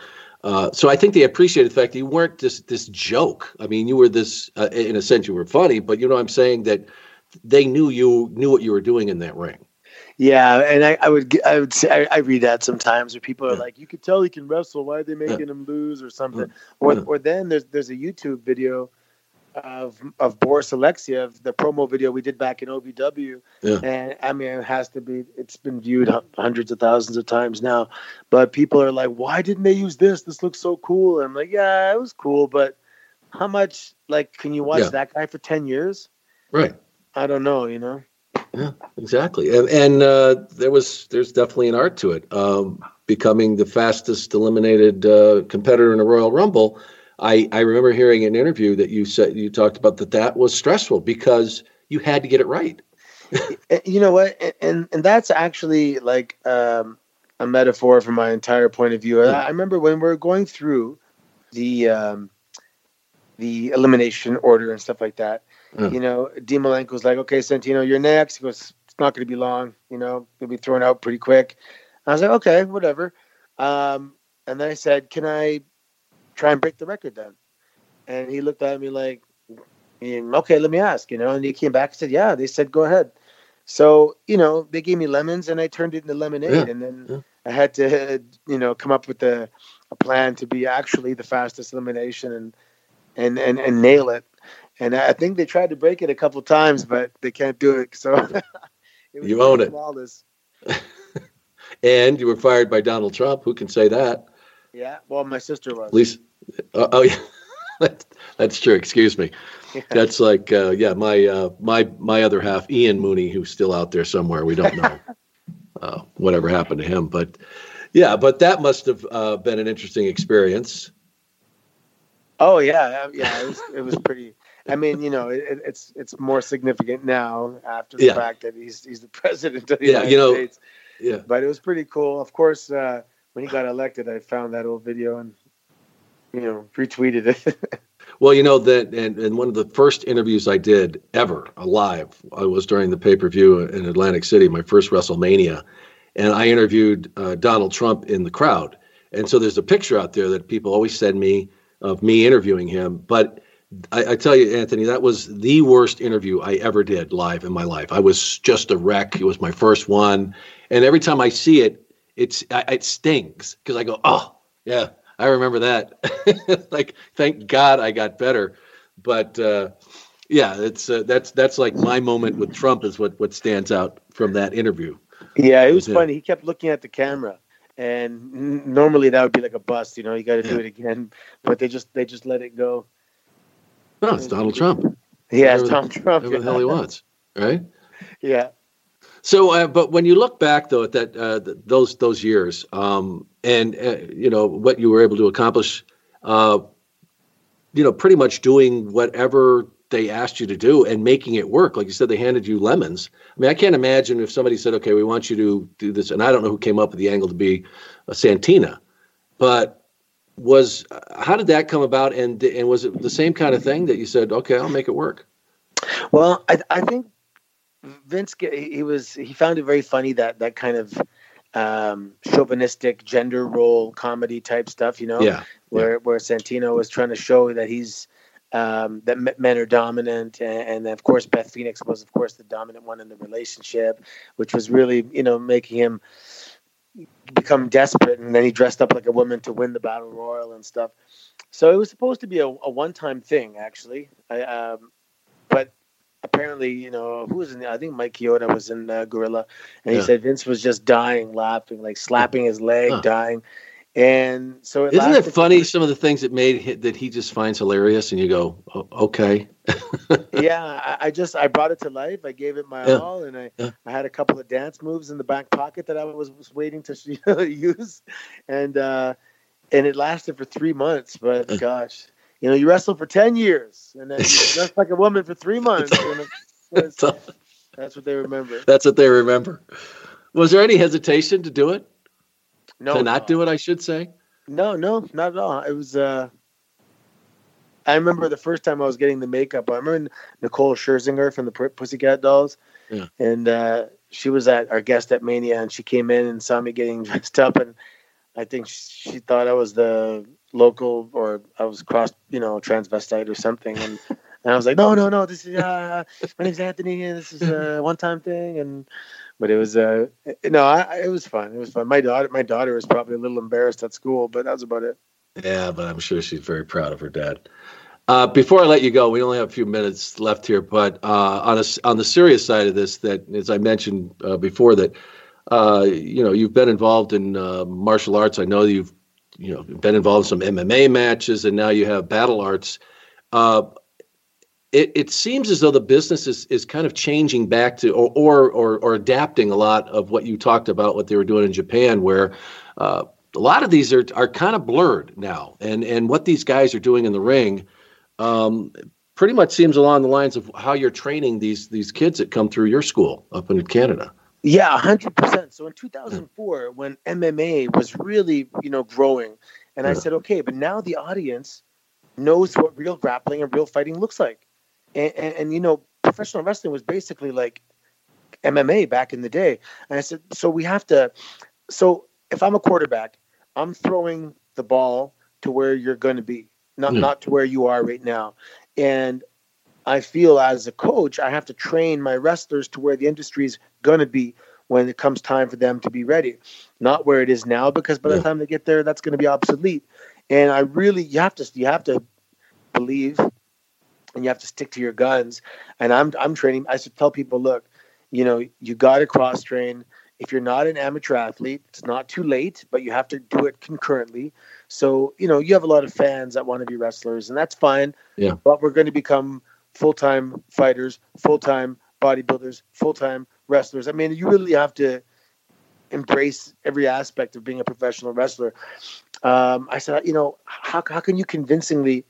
Uh, so I think they appreciated the fact that you weren't just this joke. I mean, you were this uh, in a sense you were funny, but you know I'm saying that they knew you knew what you were doing in that ring. Yeah, and I, I would I would say I, I, read that sometimes where people are yeah. like, "You could tell he can wrestle. Why are they making yeah. him lose or something?" Yeah. Or or then there's there's a YouTube video of of Boris Alexiev, the promo video we did back in OVW, and I mean it has to be it's been viewed hundreds of thousands of times now, but people are like, "Why didn't they use this? This looks so cool." And I'm like, "Yeah, it was cool, but how much like can you watch that guy for ten years?" Right. I don't know, you know. Yeah, exactly. And, and uh, there was there's definitely an art to it. Um, becoming the fastest eliminated uh, competitor in a Royal Rumble. I, I remember hearing an interview that you said you talked about that that was stressful because you had to get it right. you know what, and and that's actually like um, a metaphor from my entire point of view. I remember when we are going through the um, the elimination order and stuff like that uh. you know, Dean Malenko like, "Okay, Santino, you're next." He goes, "It's not going to be long. You know, you'll be thrown out pretty quick." I was like, "Okay, whatever." Um, and then I said, "Can I try and break the record then?" And he looked at me like, mm, "Okay, let me ask." You know, and he came back and said, "Yeah." They said, "Go ahead." So you know, they gave me lemons, and I turned it into lemonade, yeah. and then yeah. I had to, you know, come up with a, a plan to be actually the fastest elimination and and and, and nail it. And I think they tried to break it a couple times, but they can't do it. So it you own it. and you were fired by Donald Trump. Who can say that? Yeah. Well, my sister was. Least. Uh, oh yeah. that's, that's true. Excuse me. Yeah. That's like uh, yeah, my uh, my my other half, Ian Mooney, who's still out there somewhere. We don't know uh, whatever happened to him, but yeah, but that must have uh, been an interesting experience. Oh yeah, yeah, it was it was pretty. I mean, you know, it, it's it's more significant now after the yeah. fact that he's he's the president of the yeah, United you know, States. Yeah, but it was pretty cool. Of course, uh, when he got elected, I found that old video and you know retweeted it. well, you know that, and, and one of the first interviews I did ever alive I was during the pay per view in Atlantic City, my first WrestleMania, and I interviewed uh, Donald Trump in the crowd. And so there's a picture out there that people always send me of me interviewing him. But I, I, tell you, Anthony, that was the worst interview I ever did live in my life. I was just a wreck. It was my first one, and every time I see it, it's it stings because I go, oh yeah, I remember that. like, thank God I got better. But uh, yeah, it's uh, that's that's like my moment with Trump is what what stands out from that interview. Yeah, it was funny. He kept looking at the camera and normally that would be like a bust. You know, you got to yeah. do it again, but they just they just let it go. No, it's Donald Trump. Yeah, it's Donald Trump. Whatever the hell he wants, right? Yeah. So, uh, but when you look back though at that uh, those those years, um, and uh, you know what you were able to accomplish, uh, you know, pretty much doing whatever they asked you to do and making it work. Like you said, they handed you lemons. I mean, I can't imagine if somebody said, "Okay, we want you to do this," and I don't know who came up with the angle to be a Santina, but was how did that come about? And and was it the same kind of thing that you said, "Okay, I'll make it work"? Well, I, I think Vince he was he found it very funny that that kind of um, chauvinistic gender role comedy type stuff, you know, yeah, where yeah. where Santino was trying to show that he's um, that men are dominant, and, and, of course Beth Phoenix was, of course, the dominant one in the relationship, which was really, you know, making him become desperate. And then he dressed up like a woman to win the battle royal and stuff. So it was supposed to be a, a one-time thing, actually. I, um, apparently, you know, who was in? The, I think Mike Chioda was in uh, Gorilla, and he said Vince was just dying, laughing, like slapping his leg, huh. dying. And so it isn't it funny some of the things that made that he just finds hilarious, and you go, oh, okay. yeah, I, I, just I brought it to life. I gave it my yeah. all, and I yeah. I had a couple of dance moves in the back pocket that I was, was waiting to use, and uh, and it lasted for three months. But gosh, you know, you wrestle for ten years, and then just like a woman for three months. Was, that's what they remember. That's what they remember. Was there any hesitation to do it? No, to not no. do it, I should say. No, no, not at all. It was. uh I remember the first time I was getting the makeup. I remember Nicole Scherzinger from the Pussycat Dolls, yeah. and uh, she was at our guest at Mania, and she came in and saw me getting dressed up, and I think she thought I was the local or I was cross, you know, transvestite or something, and. And I was like, no, no, no. This is uh, my name's Anthony. And this is a one-time thing, and but it was uh no I, it was fun it was fun my daughter my daughter was probably a little embarrassed at school but that was about it yeah but i'm sure she's very proud of her dad uh, before I let you go, we only have a few minutes left here, but uh, on a, on the serious side of this, that as I mentioned uh, before, that uh, you know you've been involved in uh, martial arts. I know you've you know been involved in some MMA matches, and now you have battle arts. Uh, it, it seems as though the business is, is kind of changing back to or, or, or or adapting a lot of what you talked about what they were doing in Japan where uh, a lot of these are are kind of blurred now and and what these guys are doing in the ring um, pretty much seems along the lines of how you're training these these kids that come through your school up in Canada. Yeah, hundred percent. So in 2004, when MMA was really you know growing, and I said, okay, but now the audience knows what real grappling and real fighting looks like and, and, and you know, professional wrestling was basically like MMA back in the day. And I said, so we have to. So if I'm a quarterback, I'm throwing the ball to where you're going to be, not mm. not to where you are right now. And I feel as a coach, I have to train my wrestlers to where the industry is going to be when it comes time for them to be ready, not where it is now. Because by yeah. the time they get there, that's going to be obsolete. And I really, you have to, you have to believe, and you have to stick to your guns. And I'm, I'm training. I should tell people, look, you know, you got to cross train. If you're not an amateur athlete, it's not too late, but you have to do it concurrently. So, you know, you have a lot of fans that want to be wrestlers, and that's fine. Yeah. But we're going to become full time fighters, full time bodybuilders, full time wrestlers. I mean, you really have to embrace every aspect of being a professional wrestler. Um, I said, you know, how, how can you convincingly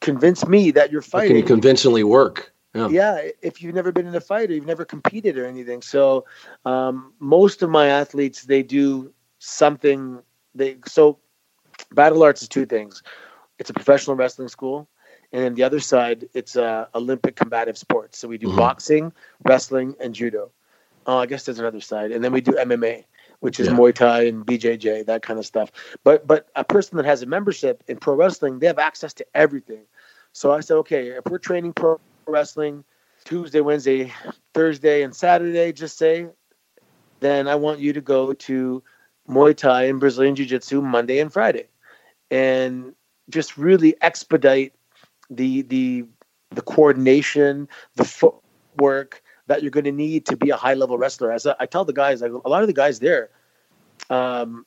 convince me that you're fighting? How can you convincingly work? Yeah. yeah. if you've never been in a fight or you've never competed or anything. So um, most of my athletes they do something. They so Battle Arts is two things. It's a professional wrestling school, and then the other side it's uh, Olympic combative sports. So we do mm-hmm. boxing, wrestling, and judo. Oh, I guess there's another side, and then we do MMA, which is yeah. Muay Thai and BJJ, that kind of stuff. But but a person that has a membership in pro wrestling, they have access to everything. So I said, okay, if we're training pro wrestling Tuesday, Wednesday, Thursday, and Saturday, just say, then I want you to go to Muay Thai and Brazilian Jiu Jitsu Monday and Friday, and just really expedite the the the coordination, the footwork that you're going to need to be a high level wrestler. As I, I tell the guys, like a lot of the guys there, um,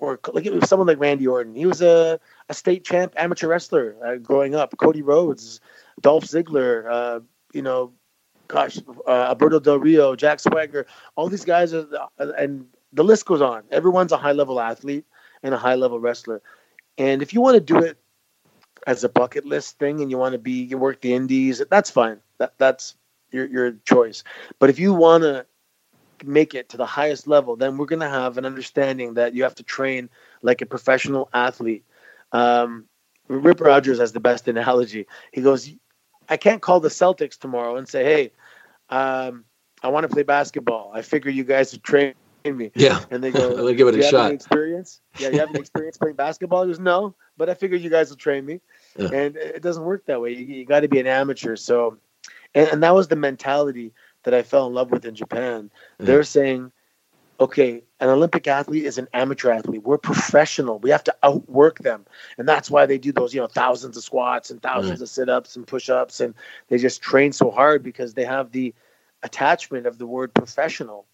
or like someone like Randy Orton, he was a, a state champ amateur wrestler uh, growing up. Cody Rhodes, Dolph Ziggler, uh, you know, gosh, uh, Alberto Del Rio, Jack Swagger, all these guys are, and the list goes on. Everyone's a high level athlete and a high level wrestler. And if you want to do it as a bucket list thing and you want to be, you work the indies, that's fine. That that's your your choice. But if you want to make it to the highest level, then we're going to have an understanding that you have to train like a professional athlete. Um, Rip Rogers has the best analogy. He goes, I can't call the Celtics tomorrow and say, "Hey, um, I want to play basketball. I figure you guys would train me." Yeah, and they go, "Let give it a shot." experience? Yeah, you have an experience playing basketball? He goes, "No, but I figure you guys will train me." Yeah. And it doesn't work that way. You, you got to be an amateur. So, and, and, that was the mentality that I fell in love with in Japan. Yeah. They're saying, okay, an Olympic athlete is an amateur athlete. We're professional. We have to outwork them. And that's why they do those, you know, thousands of squats and thousands of sit-ups and push-ups and they just train so hard because they have the attachment of the word professional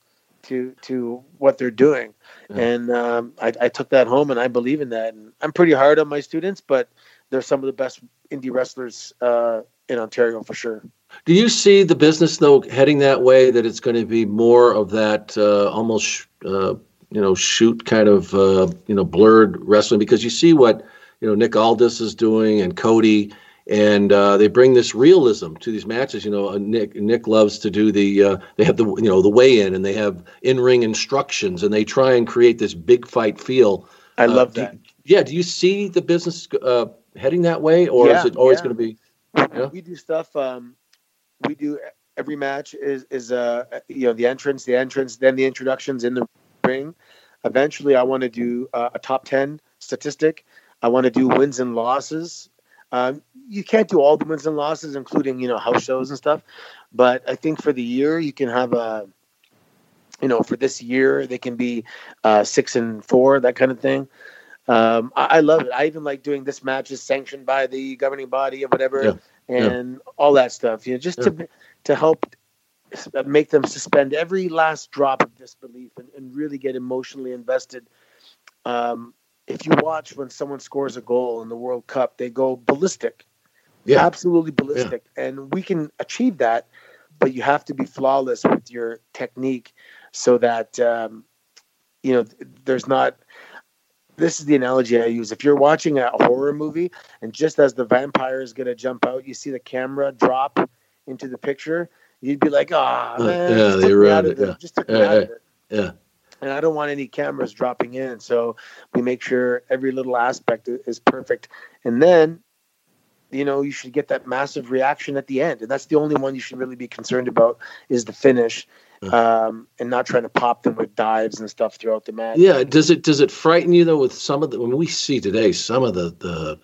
to to what they're doing. Yeah. And um, I, I took that home and I believe in that. And I'm pretty hard on my students, but they're some of the best indie wrestlers uh, in Ontario for sure. Do you see the business though heading that way? That it's going to be more of that uh, almost uh, you know shoot kind of uh, you know blurred wrestling because you see what you know Nick Aldis is doing and Cody. And uh, they bring this realism to these matches. You know, uh, Nick Nick loves to do the. Uh, they have the you know the weigh in, and they have in ring instructions, and they try and create this big fight feel. I love that. Do, yeah, do you see the business heading that way, or yeah, is it always yeah. going to be? We do stuff. Um, we do every match is is uh you know the entrance, the entrance, then the introductions in the ring. Eventually, I want to do uh, a top ten statistic. I want to do wins and losses. Um, you can't do all the wins and losses, including you know house shows and stuff. But I think for the year, you can have a you know for this year they can be uh, six and four, that kind of thing. Um, I, I, love it. I even like doing this match is sanctioned by the governing body or whatever, yeah. and yeah. all that stuff. You know, just yeah. to to help make them suspend every last drop of disbelief and, and really get emotionally invested. Um, if you watch when someone scores a goal in the World Cup, they go ballistic, yeah, absolutely ballistic, and we can achieve that, but you have to be flawless with your technique so that um, you know there's not this is the analogy I use. If you're watching a horror movie and just as the vampire is going to jump out, you see the camera drop into the picture, you'd be like, "Ah, oh, man, yeah, just took me out of it. Yeah. Just took me yeah, out of it." Yeah. And I don't want any cameras dropping in, so we make sure every little aspect is perfect. And then you know, you should get that massive reaction at the end, and that's the only one you should really be concerned about is the finish, um, and not trying to pop them with dives and stuff throughout the match. Yeah, does it does it frighten you though with some of the when we see today some of the the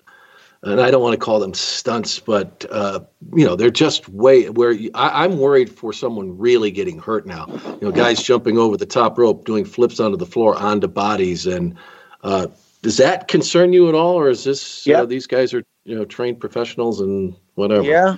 and I don't want to call them stunts, but uh, you know they're just way where you, I, am worried for someone really getting hurt now. You know, guys jumping over the top rope, doing flips onto the floor onto bodies, and uh, does that concern you at all, or is this yeah. these guys are you know trained professionals and whatever? Yeah,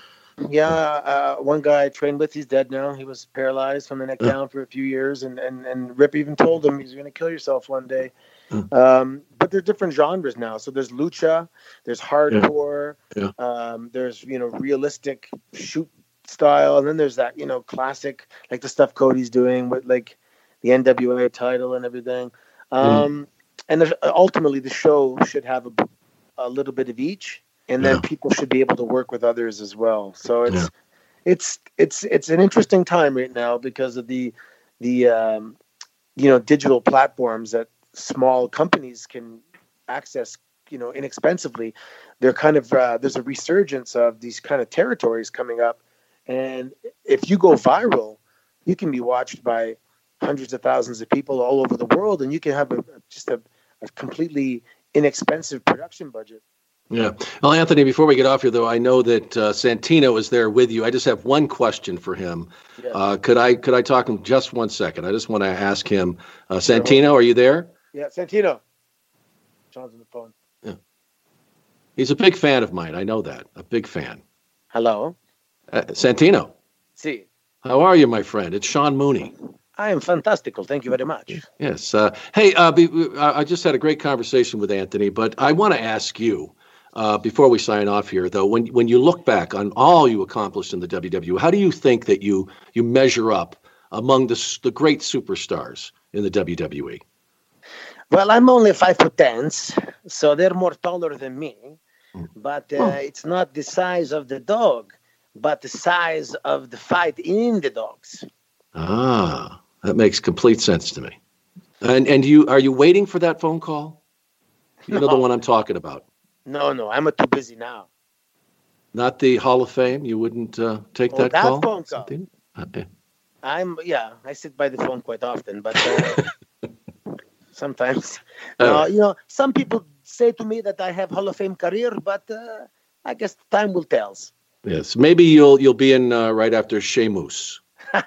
yeah. Uh, one guy I trained with, he's dead now. He was paralyzed from the neck down for a few years, and and and Rip even told him he's going to kill yourself one day. Mm. Um, but there's different genres now. So there's lucha, there's hardcore, yeah. Yeah. Um, there's you know realistic shoot style, and then there's that you know classic like the stuff Cody's doing with like the NWA title and everything. Mm. Um, mm. And ultimately, the show should have a, a little bit of each, and then yeah. people should be able to work with others as well. So it's it's it's it's an interesting time right now because of the the um, you know digital platforms that small companies can access you know inexpensively they're kind of uh, there's a resurgence of these kind of territories coming up and if you go viral you can be watched by hundreds of thousands of people all over the world and you can have a, just a, a completely inexpensive production budget yeah. Well, Anthony, before we get off here, though, I know that uh, Santino is there with you. I just have one question for him. Yes. Uh, could I could I talk him just one second? I just want to ask him. Uh, Santino, are you there? Yeah, Santino. John's on the phone. Yeah. He's a big fan of mine. I know that. A big fan. Hello. Uh, Santino. See. Si. How are you, my friend? It's Sean Mooney. I am fantastical. Thank you very much. Yes. Uh, hey, uh, be, I just had a great conversation with Anthony, but I want to ask you uh, before we sign off here, though, when when you look back on all you accomplished in the WWE, how do you think that you you measure up among the the great superstars in the WWE? Well, I'm only five foot ten, so they're more taller than me. Hmm. But uh, oh. it's not the size of the dog, but the size of the fight in the dogs. Ah, that makes complete sense to me. And and you are you waiting for that phone call? You no. know the one I'm talking about. No, no, I'm too busy now. Not the Hall of Fame. You wouldn't uh, take oh, that, that, call. Phone call. Okay. I'm yeah. I sit by the phone quite often, but. Uh, sometimes. Oh. Uh, you know, some people say to me that I have Hall of Fame career, but uh, I guess time will tell. Yes, maybe you'll you'll be in uh, right after Sheamus.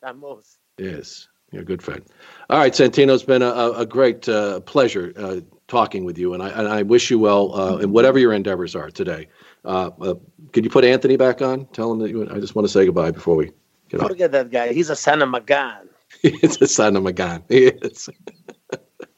Sheamus. Yes, you're a good friend. All right, Santino, it's been a, a great uh, pleasure uh, talking with you, and I, and I wish you well uh, in whatever your endeavors are today. could you put Anthony back on? Tell him that you. I just want to say goodbye before we get Forget that guy. He's a son of a gun. He's a son of a gun. He is.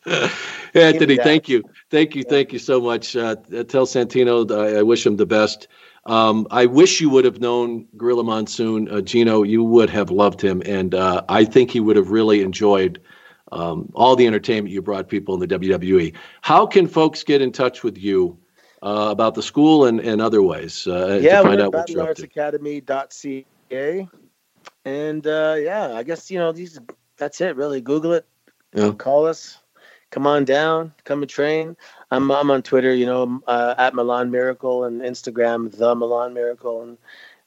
Anthony, thank you, thank you, thank you so much. Uh, tell Santino I, I, wish him the best. Um, I wish you would have known Gorilla Monsoon, uh, Gino. You would have loved him, and uh, I think he would have really enjoyed um, all the entertainment you brought people in the WWE. How can folks get in touch with you uh, about the school and, and other ways uh, yeah, to find out what you're up to? Academy.ca. And uh, yeah, I guess you know these. That's it, really. Google it. Yeah. Call us come on down, come and train. I'm I'm on Twitter, you know, uh, at Milan Miracle and Instagram the Milan Miracle, and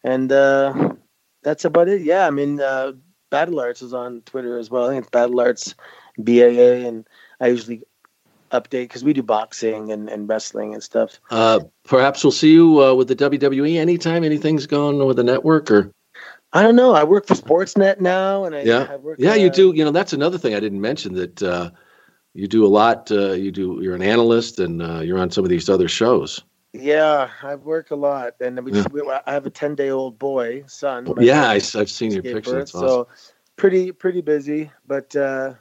and uh, that's about it. Yeah, I mean, uh, Battle Arts is on Twitter as well. I think it's Battle Arts BAA, and I usually update because we do boxing and, and wrestling and stuff. Uh, perhaps we'll see you uh, with the WWE anytime anything's going with the network or. I don't know. I work for Sportsnet now, and I, yeah, I work, yeah, you do. You know, that's another thing I didn't mention that uh, you do a lot. Uh, you do. You're an analyst, and uh, you're on some of these other shows. Yeah, I work a lot, and we, just, we I have a ten day old boy son. Yeah, I, have seen your pictures. Awesome. So pretty pretty busy, but uh,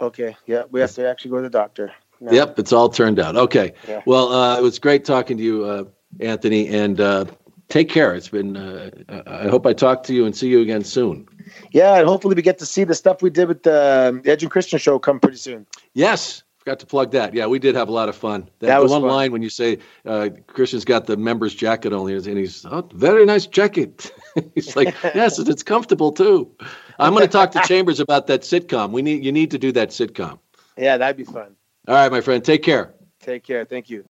okay. Yeah, we have to actually go to the doctor. Now. Yep, it's all turned out. Okay. Yeah. Well, uh, it was great talking to you, uh, Anthony, and uh, take care. It's been. Uh, I hope I talk to you and see you again soon. Yeah, and hopefully we get to see the stuff we did with the, the Edge and Christian show come pretty soon. Yes, forgot to plug that. Yeah, we did have a lot of fun. That, that was one fun. line when you say uh, Christian's got the members jacket only, and he's oh, very nice jacket. he's like, yes, it's comfortable too. I'm going to talk to Chambers about that sitcom. We need you need to do that sitcom. Yeah, that'd be fun. All right, my friend. Take care. Take care. Thank you.